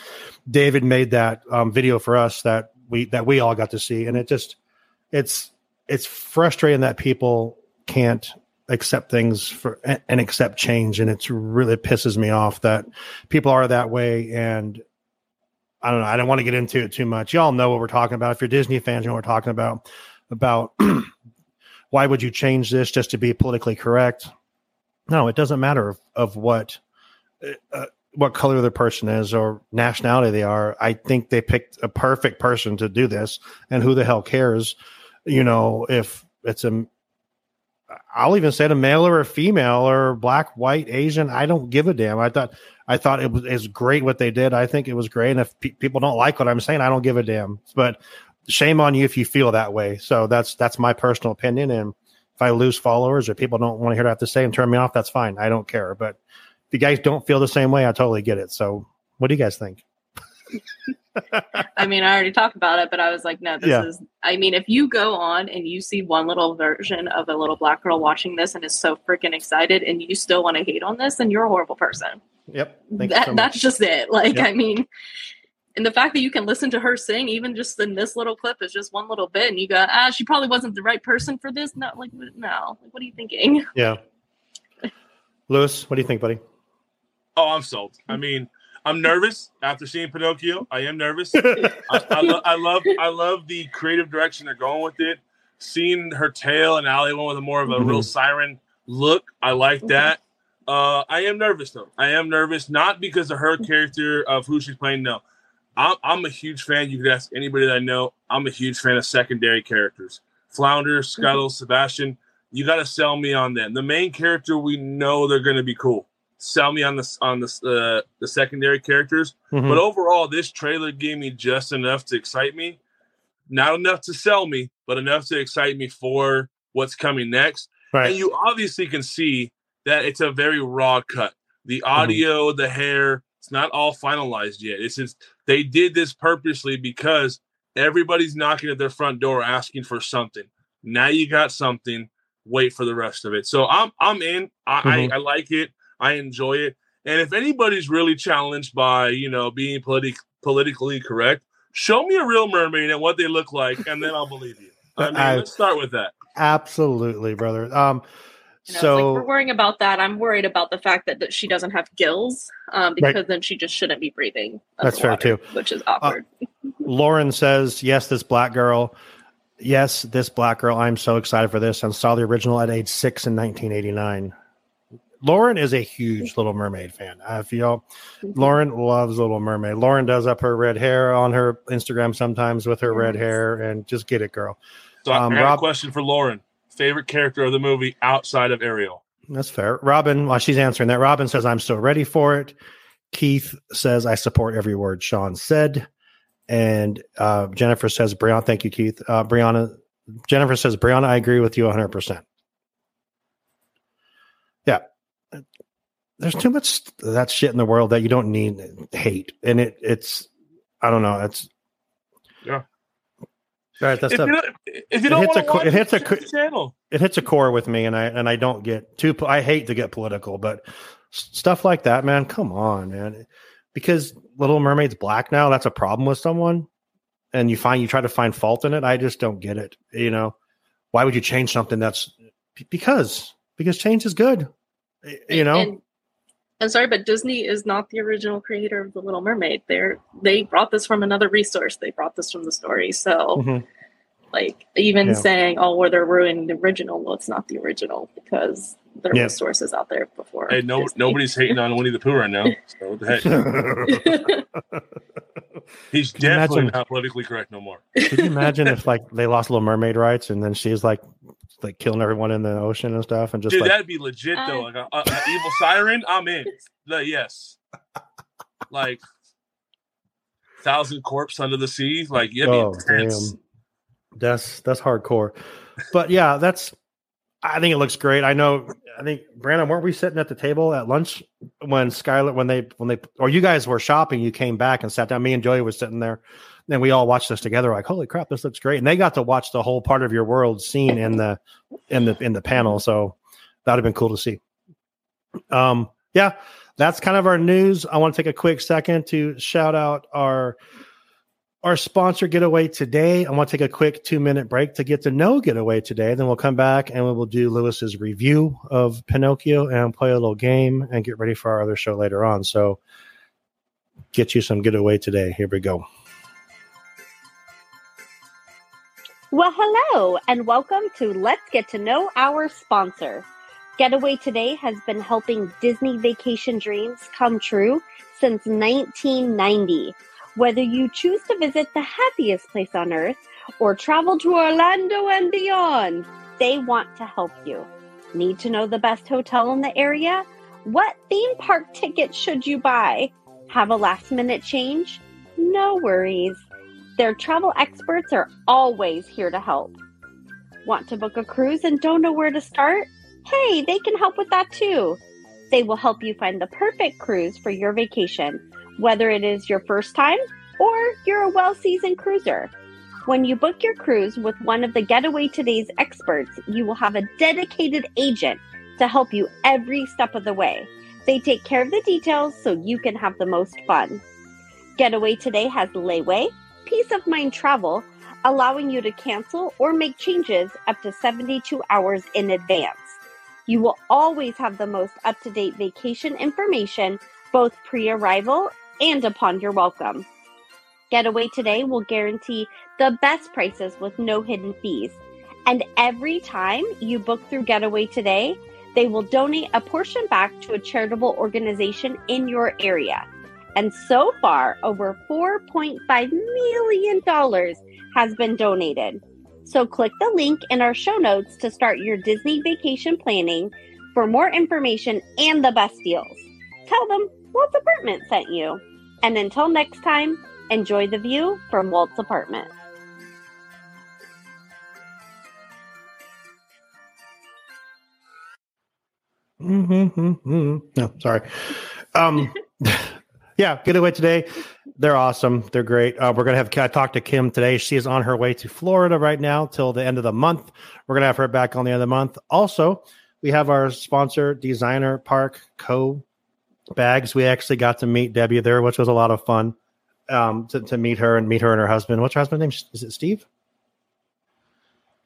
David made that um, video for us that we that we all got to see, and it just it's it's frustrating that people can't accept things for and, and accept change, and it's really it pisses me off that people are that way. And I don't know. I don't want to get into it too much. Y'all know what we're talking about. If you're Disney fans, you know what we're talking about. About why would you change this just to be politically correct? No, it doesn't matter of, of what uh, what color the person is or nationality they are. I think they picked a perfect person to do this, and who the hell cares? You know, if it's a, I'll even say a male or a female or black, white, Asian. I don't give a damn. I thought I thought it was great what they did. I think it was great. And if pe- people don't like what I'm saying, I don't give a damn. But shame on you if you feel that way. So that's that's my personal opinion. And if I lose followers or people don't want to hear what I have to say and turn me off, that's fine. I don't care. But if you guys don't feel the same way, I totally get it. So what do you guys think? I mean, I already talked about it, but I was like, no, this Yeah. is. I mean, if you go on and you see one little version of a little black girl watching this and is so freaking excited, and you still want to hate on this, then you're a horrible person. Yep. Thank you That, so that's just it. Like, Yep. I mean, and the fact that you can listen to her sing, even just in this little clip, is just one little bit, and you go, ah, she probably wasn't the right person for this. Not like, no, like, what are you thinking? yeah. Lewis, what do you think, buddy? Oh, I'm sold. I mean, I'm nervous after seeing Pinocchio. I am nervous. I, I, lo- I love I love the creative direction they're going with it. Seeing her tail and Ali went with a more of a real mm-hmm. siren look. I like mm-hmm. that. Uh, I am nervous though. I am nervous not because of her character of who she's playing. No, I'm, I'm a huge fan. You could ask anybody that I know. I'm a huge fan of secondary characters. Flounder, mm-hmm. Scuttle, Sebastian. You got to sell me on them. The main character, we know they're going to be cool. Sell me on the on the uh, the secondary characters. Mhm. But overall, this trailer gave me just enough to excite me. Not enough to sell me, but enough to excite me for what's coming next. right. And you obviously can see that it's a very raw cut. The audio, the hair, it's not all finalized yet. It's just they did this purposely because everybody's knocking at their front door asking for something. Now you got something. Wait for the rest of it. So I'm I'm in. I, Mhm. I, I like it. I enjoy it. And if anybody's really challenged by you know being politic politically correct, show me a real mermaid and what they look like, and then I'll believe you. I mean, I- let's start with that. Absolutely, brother. Um, You know, so like we're worrying about that. I'm worried about the fact that, that she doesn't have gills, um, Right. because then she just shouldn't be breathing. That's fair, underwater, too. Uh, Which is awkward. Lauren says, yes, this black girl. Yes, this black girl. I'm so excited for this. I saw the original at age six in 1989. Lauren is a huge Little Mermaid fan. I feel Lauren loves Little Mermaid. Lauren does up her red hair on her Instagram sometimes with her red hair, and just get it, girl. So I Um, got Rob- a question for Lauren. Favorite character of the movie outside of Ariel? That's fair. Robin, while she's answering that, Robin says, I'm still ready for it. Keith says, I support every word Sean said. And uh, Jennifer says, Brianna, thank you, Keith. Uh, Brianna, Jennifer says, Brianna, I agree with you 100%. Yeah. There's too much that shit in the world that you don't need hate. And it it's, I don't know. It's, Yeah. All right. That's If stuff you don't, if you It don't hits want a to co- watch it hits a co- channel. it hits a core with me and I and I don't get too I hate to get political, but stuff like that, man, come on, man. Because Little Mermaid's black now, that's a problem with someone and you find you try to find fault in it. I just don't get it. You know, why would you change something that's because because change is good. You know, And, I'm sorry, but Disney is not the original creator of The Little Mermaid. They're they brought this from another resource. They brought this from the story. So, Mhm. like, even Yeah. saying, "Oh, well, they're ruining the original," well, it's not the original because there Yeah. were sources out there before. Hey, no, Disney. nobody's hating on Winnie the Pooh right now. So what the heck? He's Can definitely imagine- not politically correct no more. Could you imagine if like they lost Little Mermaid rights and then she's like like killing everyone in the ocean and stuff and just Dude, like that'd be legit though. Like a, a, a evil siren, I'm in. The, yes, like thousand corpse under the sea. Like yeah, Oh, damn. That's that's hardcore. But yeah, that's I think it looks great. I know. I think Brandon, weren't we sitting at the table at lunch when Skylar, when they, when they, or you guys were shopping? You came back and sat down. Me and Joey was sitting there, and we all watched this together. Like, holy crap, this looks great! And they got to watch the whole part of your world scene in the, in the, in the panel. So that'd have been cool to see. Um, yeah, that's kind of our news. I want to take a quick second to shout out our our sponsor getaway today. I want to take a quick two minute break to get to know getaway today. Then we'll come back and we will do Lewis's review of Pinocchio and play a little game and get ready for our other show later on. So get you some getaway today. Here we go. Well, hello, and welcome to Let's Get to Know Our Sponsor. Getaway Today has been helping Disney vacation dreams come true since 1990. Whether you choose to visit the happiest place on earth or travel to Orlando and beyond, they want to help you. Need to know the best hotel in the area? What theme park ticket should you buy? Have a last minute change? No worries. Their travel experts are always here to help. Want to book a cruise and don't know where to start? Hey, they can help with that too. They will help you find the perfect cruise for your vacation, whether it is your first time or you're a well seasoned cruiser. When you book your cruise with one of the Getaway Today's experts, you will have a dedicated agent to help you every step of the way. They take care of the details so you can have the most fun. Getaway Today has layaway, peace of mind travel, allowing you to cancel or make changes up to 72 hours in advance. You will always have the most up to date vacation information, both pre arrival and upon your welcome. Getaway Today will guarantee the best prices with no hidden fees. And every time you book through Getaway Today, they will donate a portion back to a charitable organization in your area. And so far, over $4.5 million has been donated. So click the link in our show notes to start your Disney vacation planning for more information and the best deals. Tell them Walt's Apartment sent you. And until next time, enjoy the view from Walt's apartment. Mm-hmm. No, sorry. Um, yeah, getaway today. They're awesome. They're great. Uh, we're gonna have I talked to Kim today. She is on her way to Florida right now till the end of the month. We're gonna have her back on the end of the month. Also, we have our sponsor, Designer Park Co. Bags. We actually got to meet Debbie there, which was a lot of fun. Um, to, to meet her and meet her and her husband. What's her husband's name? Is it Steve?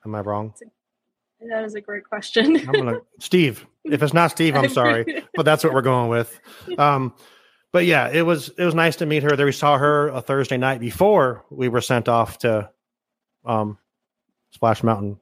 Am I wrong? That is a great question. I'm gonna Steve. If it's not Steve, I'm sorry, but that's what we're going with. Um, but yeah, it was it was nice to meet her. There we saw her a Thursday night before we were sent off to um, Splash Mountain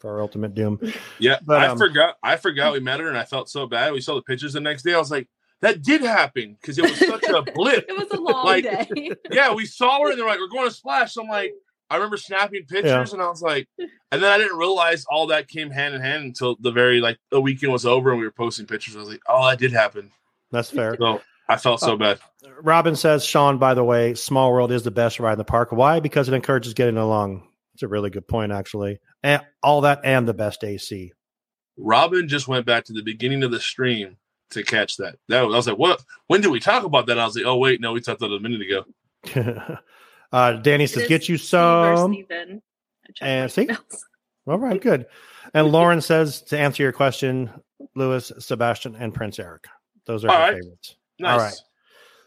for our ultimate doom. Yeah, But, I um, forgot. I forgot we met her, and I felt so bad. We saw the pictures the next day. I was like, that did happen because it was such a blip. it was a long Like- day. yeah, we saw her, and they're like, we're going to Splash. So I'm like, I remember snapping pictures, Yeah. and I was like, and then I didn't realize all that came hand in hand until the very like the weekend was over, and we were posting pictures. I was like, oh, that did happen. That's fair. So I felt so Oh. bad. Robin says, Sean, by the way, Small World is the best ride in the park. Why? Because it encourages getting along. It's a really good point, actually. And all that and the best AC. Robin just went back to the beginning of the stream to catch that. That was, I was like, what? When did we talk about that? I was like, oh wait, no, we talked about it a minute ago. uh, Danny says, get you Steve some. Steven. I checked And see? emails. All right, good. And Lauren says, to answer your question, Lewis, Sebastian, and Prince Eric. Those are All her right. favorites. Nice. All right.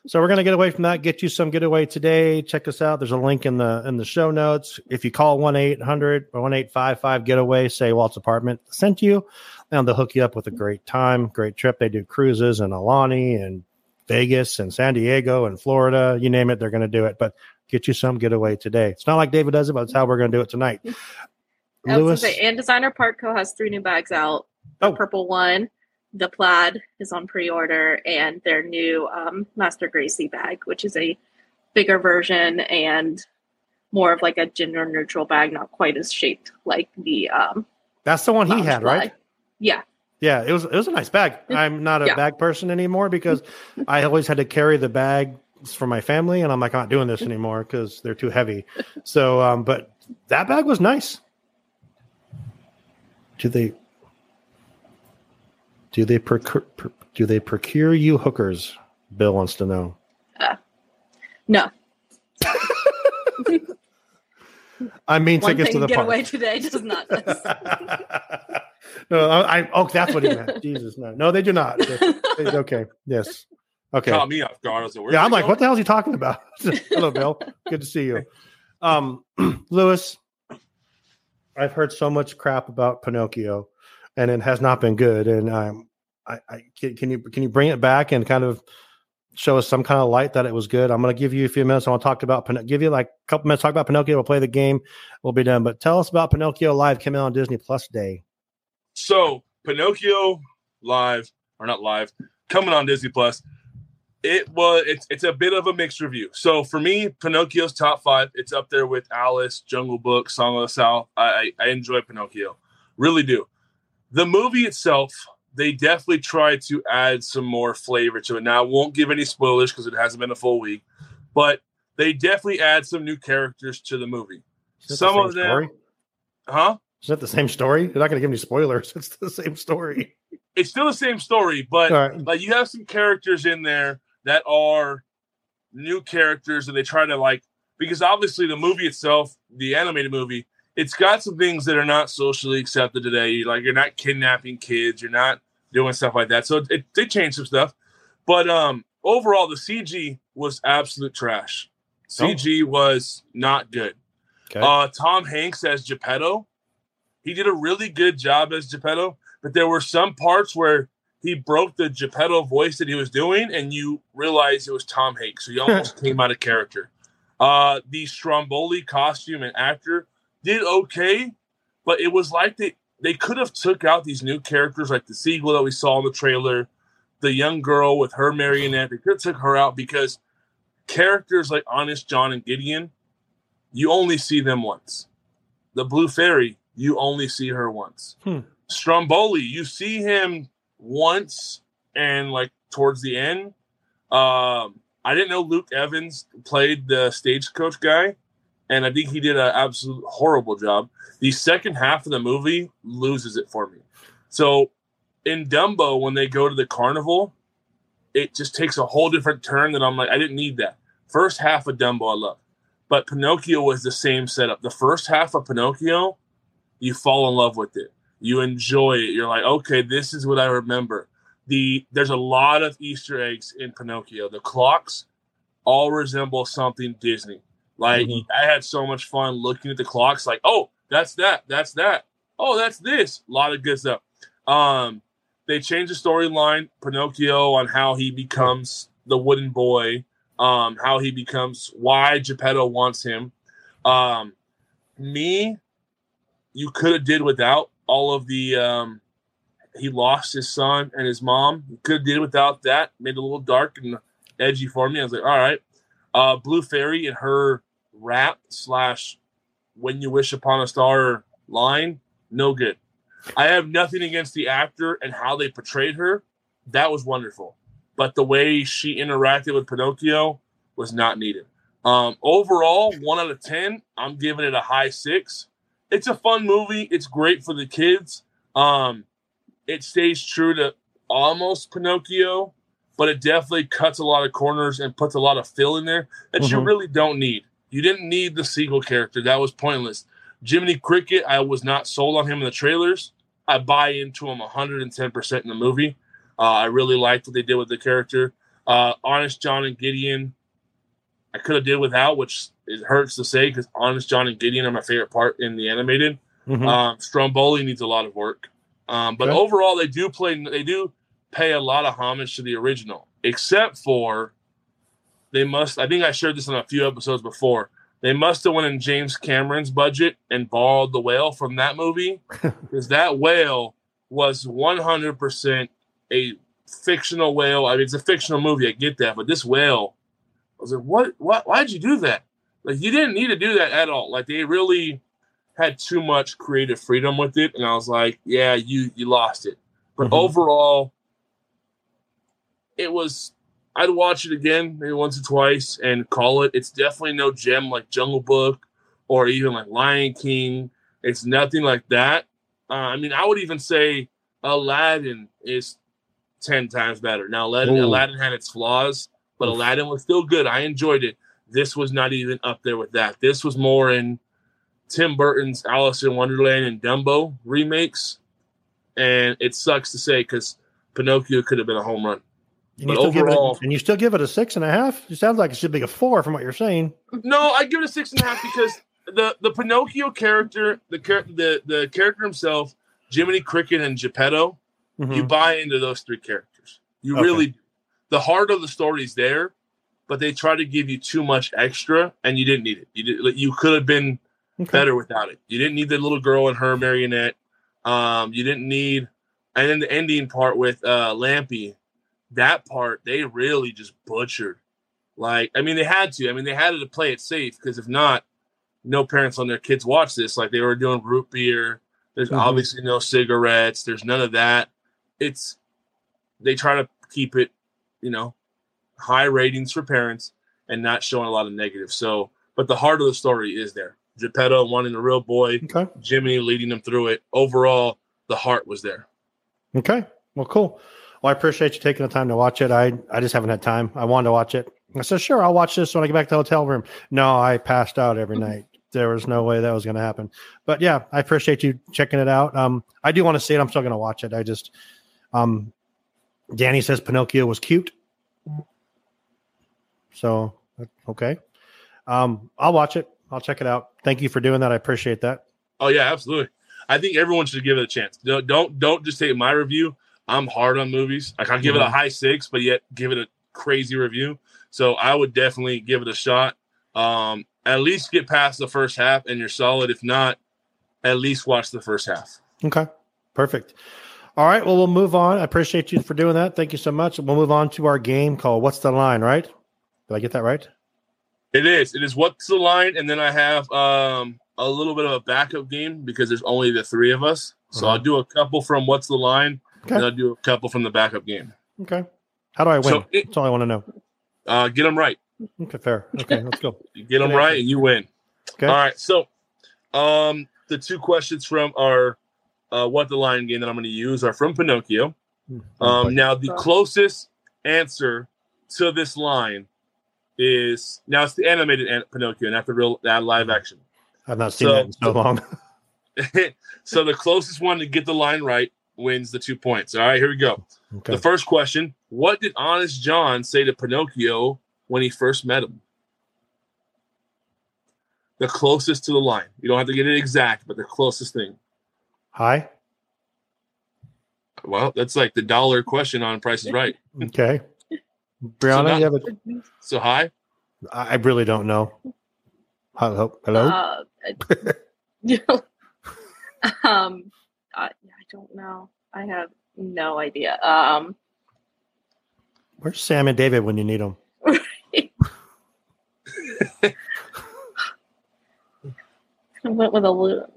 So we're gonna get away from that. Get you some getaway today. Check us out. There's a link in the in the show notes. If you call one eight hundred or one eight five five getaway, say Walt's apartment sent you, and they'll hook you up with a great time, great trip. They do cruises in Alani and Vegas and San Diego and Florida. You name it, they're gonna do it. But get you some getaway today. It's not like David does it, but it's how we're gonna do it tonight. Lewis, say, and Designer Park Co has three new bags out. The Oh. purple one, the plaid is on pre-order, and their new um, Master Gracie bag, which is a bigger version and more of like a gender neutral bag, not quite as shaped like the um, that's the one he had, right? Yeah, Yeah, it was it was a nice bag. Mm-hmm. I'm not a Yeah. bag person anymore because mm-hmm. I always had to carry the bags for my family, and I'm like, I'm not doing this mm-hmm. anymore because they're too heavy. So, um, but that bag was nice. Do they? Do they procure? pr- Do they procure you hookers? Bill wants to know. Uh, no, I mean, one tickets to the get park. away today does not. no, I, I. Oh, that's what he meant. Jesus, no, no, they do not. They- they- okay, yes, okay. Caught me off guard. I was like, Yeah, I'm like, going? what the hell is he talking about? Hello, Bill. Good to see you. Um, Lewis, I've heard so much crap about Pinocchio, and it has not been good. And um, I, I can, can you can you bring it back and kind of show us some kind of light that it was good? I'm going to give you a few minutes. I want to talk about Pin- give you like a couple minutes talk about Pinocchio. We'll play the game. We'll be done. But tell us about Pinocchio Live came out on Disney Plus Day. So Pinocchio live or not live, coming on Disney Plus. It was it's it's a bit of a mixed review. So for me, Pinocchio's top five. It's up there with Alice, Jungle Book, Song of the South. I I, I enjoy Pinocchio, really do. The movie itself, they definitely tried to add some more flavor to it. Now I won't give any spoilers because it hasn't been a full week, but they definitely add some new characters to the movie. It the Some of them, story? huh? Is that the same story? You're not going to give me spoilers. It's the same story. It's still the same story, but right. like you have some characters in there that are new characters and they try to like because obviously the movie itself the animated movie it's got some things that are not socially accepted today like you're not kidnapping kids you're not doing stuff like that so it, they changed some stuff but um overall the cg was absolute trash cg was not good Okay. uh tom hanks as geppetto he did a really good job as geppetto but there were some parts where he broke the Geppetto voice that he was doing, and you realize it was Tom Hanks. So he almost came out of character. Uh, the Stromboli costume and actor did okay, but it was like they they could have took out these new characters like the seagull that we saw in the trailer, the young girl with her marionette. They could have took her out because characters like Honest John and Gideon, you only see them once. The Blue Fairy, you only see her once. Hmm. Stromboli, you see him once and like towards the end. Um, I didn't know Luke Evans played the stagecoach guy, and I think he did an absolute horrible job. The second half of the movie loses it for me. So in Dumbo, when they go to the carnival, it just takes a whole different turn that I'm like, I didn't need that. First half of Dumbo, I love. But Pinocchio was the same setup. The first half of Pinocchio, you fall in love with it. You enjoy it. You're like, okay, this is what I remember. The there's a lot of Easter eggs in Pinocchio. The clocks all resemble something Disney. Like Mhm. I had so much fun looking at the clocks. Like, oh, that's that. That's that. Oh, that's this. A lot of good stuff. Um, they changed the storyline Pinocchio on how he becomes the wooden boy. Um, how he becomes why Geppetto wants him. Um, me, you could have did without all of the um he lost his son and his mom. You could have did without that. Made it a little dark and edgy for me. I was like, all right. Uh Blue Fairy and her rap slash when you wish upon a star line, no good. I have nothing against the actor and how they portrayed her. That was wonderful. But the way she interacted with Pinocchio was not needed. Um, overall, one out of 10, I'm giving it a high six it's a fun movie. It's great for the kids. Um, it stays true to almost Pinocchio, but it definitely cuts a lot of corners and puts a lot of fill in there that you Mhm. really don't need. You didn't need the seagull character; that was pointless. Jiminy Cricket, I was not sold on him in the trailers. I buy into him 110 percent in the movie. Uh, I really liked what they did with the character. Uh, Honest John and Gideon, I could have did without, which it hurts to say because Honest John and Gideon are my favorite part in the animated. Mhm. Um, Stromboli needs a lot of work, um, but Okay. overall they do play. They do pay a lot of homage to the original, except for they must. I think I shared this in a few episodes before. They must have went in James Cameron's budget and borrowed the whale from that movie because that whale was 100% a fictional whale. I mean, it's a fictional movie. I get that, but this whale, I was like, what? What? Why'd you do that? Like, you didn't need to do that at all. Like, they really had too much creative freedom with it, and I was like, yeah, you you lost it. But Mhm. overall, it was. I'd watch it again, maybe once or twice, and call it. It's definitely no gem like Jungle Book or even like Lion King. It's nothing like that. Uh, I mean, I would even say Aladdin is ten times better. Now Aladdin, Ooh. Aladdin had its flaws, but Aladdin was still good. I enjoyed it. This was not even up there with that. This was more in Tim Burton's Alice in Wonderland and Dumbo remakes, and it sucks to say because Pinocchio could have been a home run. And But you, still give overall- it, and you still give it a six and a half? It sounds like it should be a four from what you're saying. No, I give it a six and a half because the the Pinocchio character, the the the character himself, Jiminy Cricket and Geppetto, Mhm. you buy into those three characters. You Okay. really, the heart of the story is there, but they try to give you too much extra, and you didn't need it. You did, you could have been Okay. better without it. You didn't need the little girl and her marionette. Um, you didn't need, and then the ending part with uh Lampy, that part they really just butchered. Like, I mean, they had to. I mean, they had to play it safe because if not, no parents on their kids watch this. Like they were doing root beer. There's Mhm. obviously no cigarettes. There's none of that. It's they try to keep it, you know, high ratings for parents and not showing a lot of negative. So, but the heart of the story is there. Geppetto wanting the real boy, Okay. Jimmy leading them through it. Overall, the heart was there. Okay. Well, cool. Well, I appreciate you taking the time to watch it. I, I just haven't had time. I wanted to watch it. I said, sure, I'll watch this when I get back to the hotel room. No, I passed out every night. There was no way that was going to happen. But yeah, I appreciate you checking it out. Um, I do want to see it. I'm still going to watch it. I just, um, Danny says Pinocchio was cute. So, okay. Um, I'll watch it. I'll check it out. Thank you for doing that. I appreciate that. Oh yeah, absolutely. I think everyone should give it a chance. Don't don't, don't just take my review. I'm hard on movies. Like I give it a Mhm. high six, but yet give it a crazy review. So I would definitely give it a shot. Um, at least get past the first half, and you're solid. If not, at least watch the first half. Okay, perfect. All right, well, we'll move on. I appreciate you for doing that. Thank you so much. We'll move on to our game called What's the Line, right? Did I get that right? It is. It is. What's the line? And then I have um a little bit of a backup game because there's only the three of us. So Uh-huh. I'll do a couple from what's the line, Okay. and I'll do a couple from the backup game. Okay. How do I win? So it- That's all I want to know. Uh, get them right. Okay, fair. Okay, let's go. You get them right, and you win. Okay. All right. So, um, the two questions from our uh, what the line game that I'm going to use are from Pinocchio. Um, now the closest answer to this line is now it's the animated an- Pinocchio, not the real that live action. I've not seen so- that in so long. so the closest one to get the line right wins the two points. All right, here we go. Okay. The first question: What did Honest John say to Pinocchio when he first met him? The closest to the line. You don't have to get it exact, but the closest thing. Hi. Well, that's like the dollar question on Price is Right. Okay. Brianna, now- you have a, So hi. I I really don't know. Hello. Hello. Uh, I- um, I, I don't know. I have no idea. Um, Where's Sam and David when you need them? I went with a little.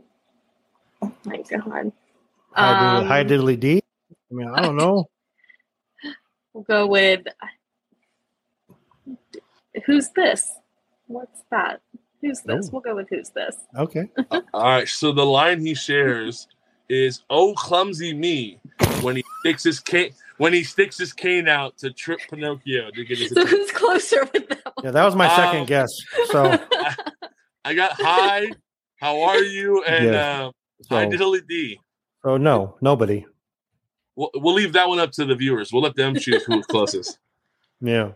Oh my god. Hi, Um, diddly- hi diddly D. I mean, I don't know. We'll go with. Who's this? What's that? Who's this? Oh. We'll go with who's this. Okay. All right. So the line he shares is "Oh clumsy me" when he sticks his cane when he sticks his cane out to trip Pinocchio to get his. So attention. who's closer with that one? Yeah, that was my Um, second guess. So, I got hi, how are you, and Yeah. uh, hi so, diddly d. so no, nobody. We'll, we'll leave that one up to the viewers. We'll let them choose who's closest. Yeah.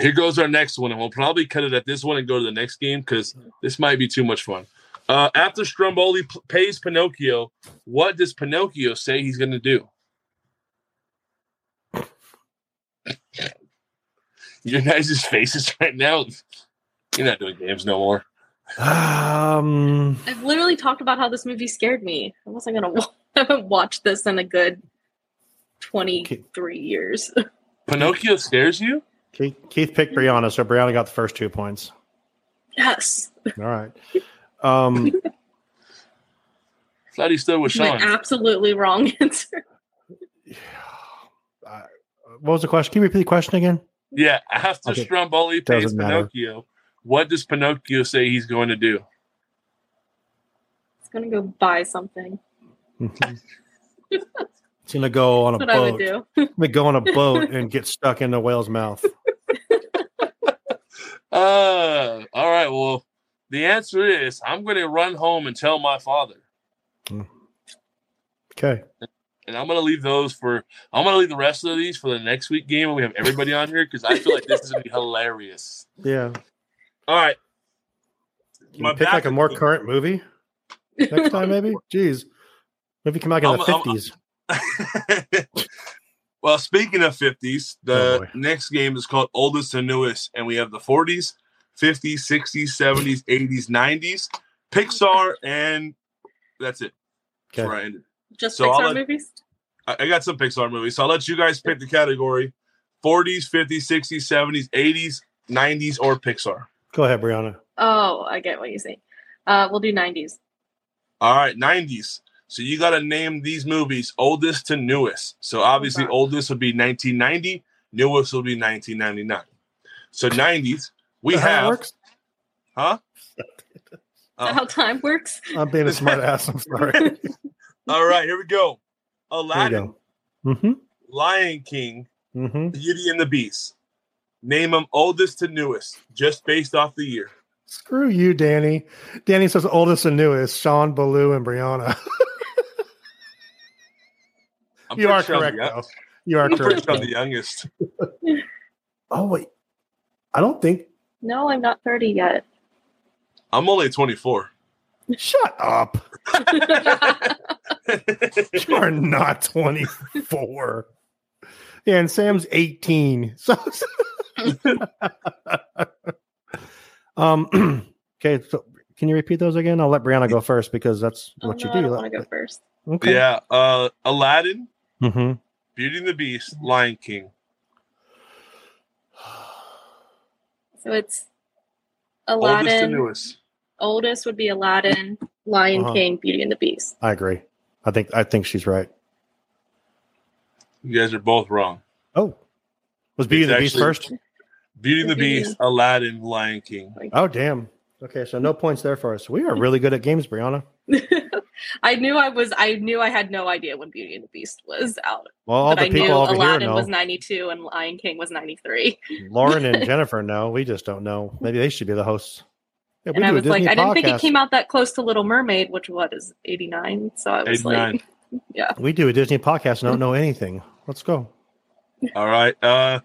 Here goes our next one, and we'll probably cut it at this one and go to the next game because this might be too much fun. Uh, after Stromboli p- pays Pinocchio, what does Pinocchio say he's going to do? Your guys' faces right now. You're not doing games no more. Um. I've literally talked about how this movie scared me. I wasn't gonna wa- I this in a good twenty three years. Pinocchio scares you? Keith, Keith picked Brianna, so Brianna got the first two points. yes, All right. Um. Thought he stood with my Sean. absolutely wrong answer. Yeah. What was the question? Can you repeat the question again? Yeah, after Okay. Stromboli pays Doesn't matter. Pinocchio, what does Pinocchio say he's going to do? He's gonna go buy something. He's gonna go on a That's what I would boat. do. He's gonna go on a boat and get stuck in the whale's mouth. Uh, all right. Well, the answer is I'm going to run home and tell my father, Okay. and I'm going to leave those for. I'm going to leave the rest of these for the next week game when we have everybody on here because I feel like this is going to be hilarious. Yeah. All right. Can My you pick like a more team- current movie next time, maybe? Jeez. Maybe come back in the I'm- I'm- fifties. well, speaking of 50s, Oh, the boy. next game is called Oldest to Newest, and we have the 40s, 50s, 60s, 70s, 80s, 90s, Pixar, and that's it. That's where I ended. Just So Pixar let- movies. I, I got some Pixar movies, so I'll let you guys pick the category 40s, 50s, 60s, 70s, 80s, 90s, or Pixar. Go ahead, Brianna. Oh, I get what you say. Uh, we'll do 90s. All right, 90s. So you got to name these movies oldest to newest. So obviously, Okay. oldest would be 1990, newest will be 1999. So 90s, we that have, works? huh? Is Oh. how time works? I'm being a smart ass. I'm sorry. All right, here we go. There you Aladdin, go. Mm-hmm. Lion King, Mm-hmm. Beauty and the Beast. Name them oldest to newest, just based off the year. Screw you, Danny. Danny says oldest and newest, Sean, Baloo, and Brianna. I'm you are sure I'm correct, the though. You are I'm correct. sure I'm the youngest. Oh wait, I don't think. No, I'm not 30 yet. I'm only 24. Shut up. You are not 24. Yeah, and Sam's 18. So, um, okay. So, can you repeat those again? I'll let Brianna go first because that's oh, what no, you do. don't want to go first. Okay. Yeah, uh, Aladdin, hmm Beauty and the Beast, Lion King. So it's Oldest Aladdin. newest. Oldest would be Aladdin, Lion Uh-huh. King, Beauty and the Beast. I agree. I think I think she's right. You guys are both wrong. Oh, was Beauty and the Beast first? Beauty and the Beast, Aladdin, Lion King. Oh, damn. Okay, so no points there for us. We are really good at games, Brianna. I knew I was. I knew I had no idea when Beauty and the Beast was out, Well, all but the I knew over Aladdin here know. was 92 and Lion King was 93. Lauren and Jennifer know. We just don't know. Maybe they should be the hosts. Yeah, and I do a was like, Disney I didn't think it came out that close to Little Mermaid, which what is 89. So I was 89. like, yeah. We do a Disney podcast and don't know anything. Let's go. All right. Uh,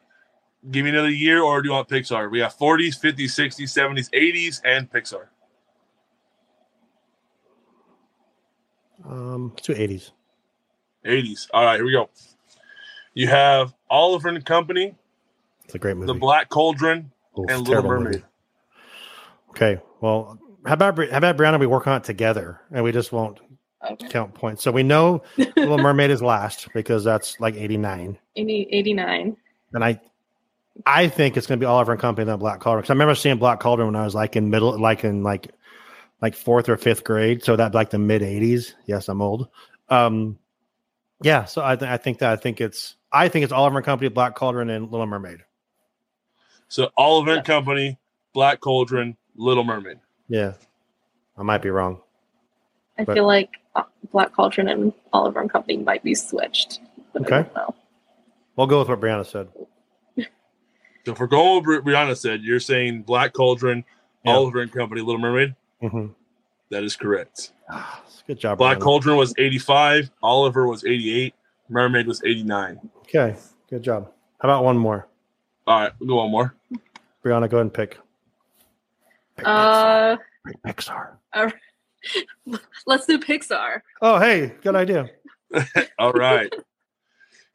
give me another year, or do you want Pixar? We have 40s, 50s, 60s, 70s, 80s, and Pixar. Um, let's do 80s. 80s. All right, here we go. You have Oliver and Company, It's a great movie. The Black Cauldron, Oof, and Little Mermaid. movie. Okay. Well, how about how about Brianna? We work on it together, and we just won't Okay. count points. So we know Little Mermaid is last because that's like 89, 80, 89. and I. I think it's going to be Oliver and Company than Black Cauldron. Because I remember seeing Black Cauldron when I was like in middle, like in like, like fourth or fifth grade. So that like the mid '80s. Yes, I'm old. Um, yeah. So I, th- I think that I think it's I think it's Oliver and Company, Black Cauldron, and Little Mermaid. So Oliver and Company, Black Cauldron, Little Mermaid. Yeah, I might be wrong. I But- feel like uh, Black Cauldron and Oliver and Company might be switched. Okay. don't. We'll go with what Brianna said. So if we're going with what Brianna said, you're saying Black Cauldron, Yeah. Oliver and Company, Little Mermaid. Hmm That is correct. Good job, Black Brianna. Cauldron was 85, Oliver was 88, Mermaid was 89. Okay, good job. How about one more? All right, we'll go one more. Brianna, go ahead and pick. Pick Uh, Pick Pixar. uh, let's do Pixar. Oh, hey, good idea. All right.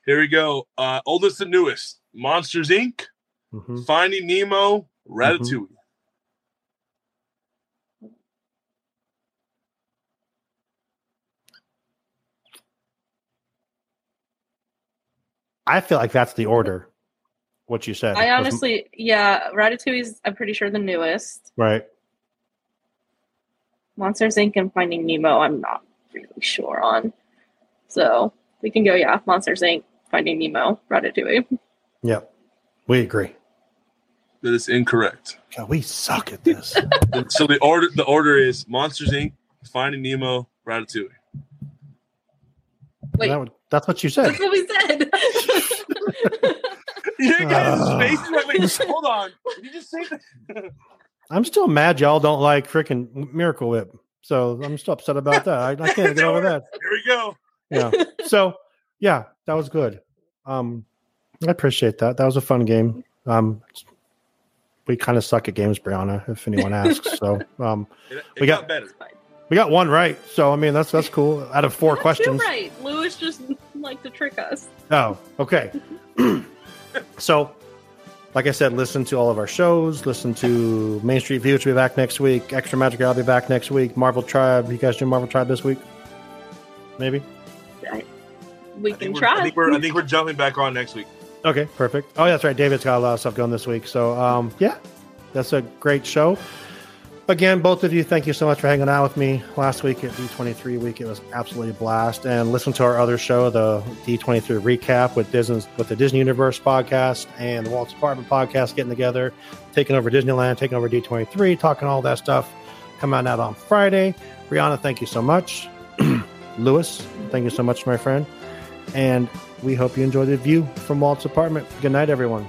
Here we go. Uh, oldest and newest Monsters Inc., hmm Finding Nemo, Ratatouille. I feel like that's the order. What you said. I Was- honestly, yeah, Ratatouille's, I'm pretty sure, the newest. right. Monsters Inc. and Finding Nemo, I'm not really sure on. So we can go, yeah, Monsters Inc., Finding Nemo, Ratatouille. Yep. We agree. That is incorrect. God, we suck at this. so the order the order is Monsters Inc., Finding Nemo, Ratatouille. Wait. That would- that's what you said. That's what we said. You guys' Uh. faces like, wait, hold on. Did you just say that? I'm still mad y'all don't like freaking Miracle Whip. So I'm still upset about that. I, I can't get over that. Here we go. Yeah. So yeah, that was good. Um, I appreciate that. That was a fun game. Um, we kind of suck at games, Brianna, if anyone asks. So um, It, it We got, got- better. We got one right. So I mean, that's that's cool. Out of four Not too questions. right. Lewis just like to trick us. Oh, okay. so, like I said, listen to all of our shows. Listen to Main Street View, which will be back next week. Extra Magic, I'll be back next week. Marvel Tribe, you guys do Marvel Tribe this week? Maybe. We I can try. I think we're I think we're jumping back on next week. Okay, perfect. Oh, yeah, that's right. David's got a lot of stuff going this week. So, um, yeah, that's a great show. Again, both of you, thank you so much for hanging out with me last week at D23 week. It was absolutely a blast. And listen to our other show, the D23 recap with Disney, with the Disney Universe podcast and the Walt's Apartment podcast, getting together, taking over Disneyland, taking over D23, talking all that stuff. Coming out on Friday. Brianna, thank you so much. Lewis, thank you so much, my friend. And we hope you enjoy the view from Walt's apartment. Good night, everyone.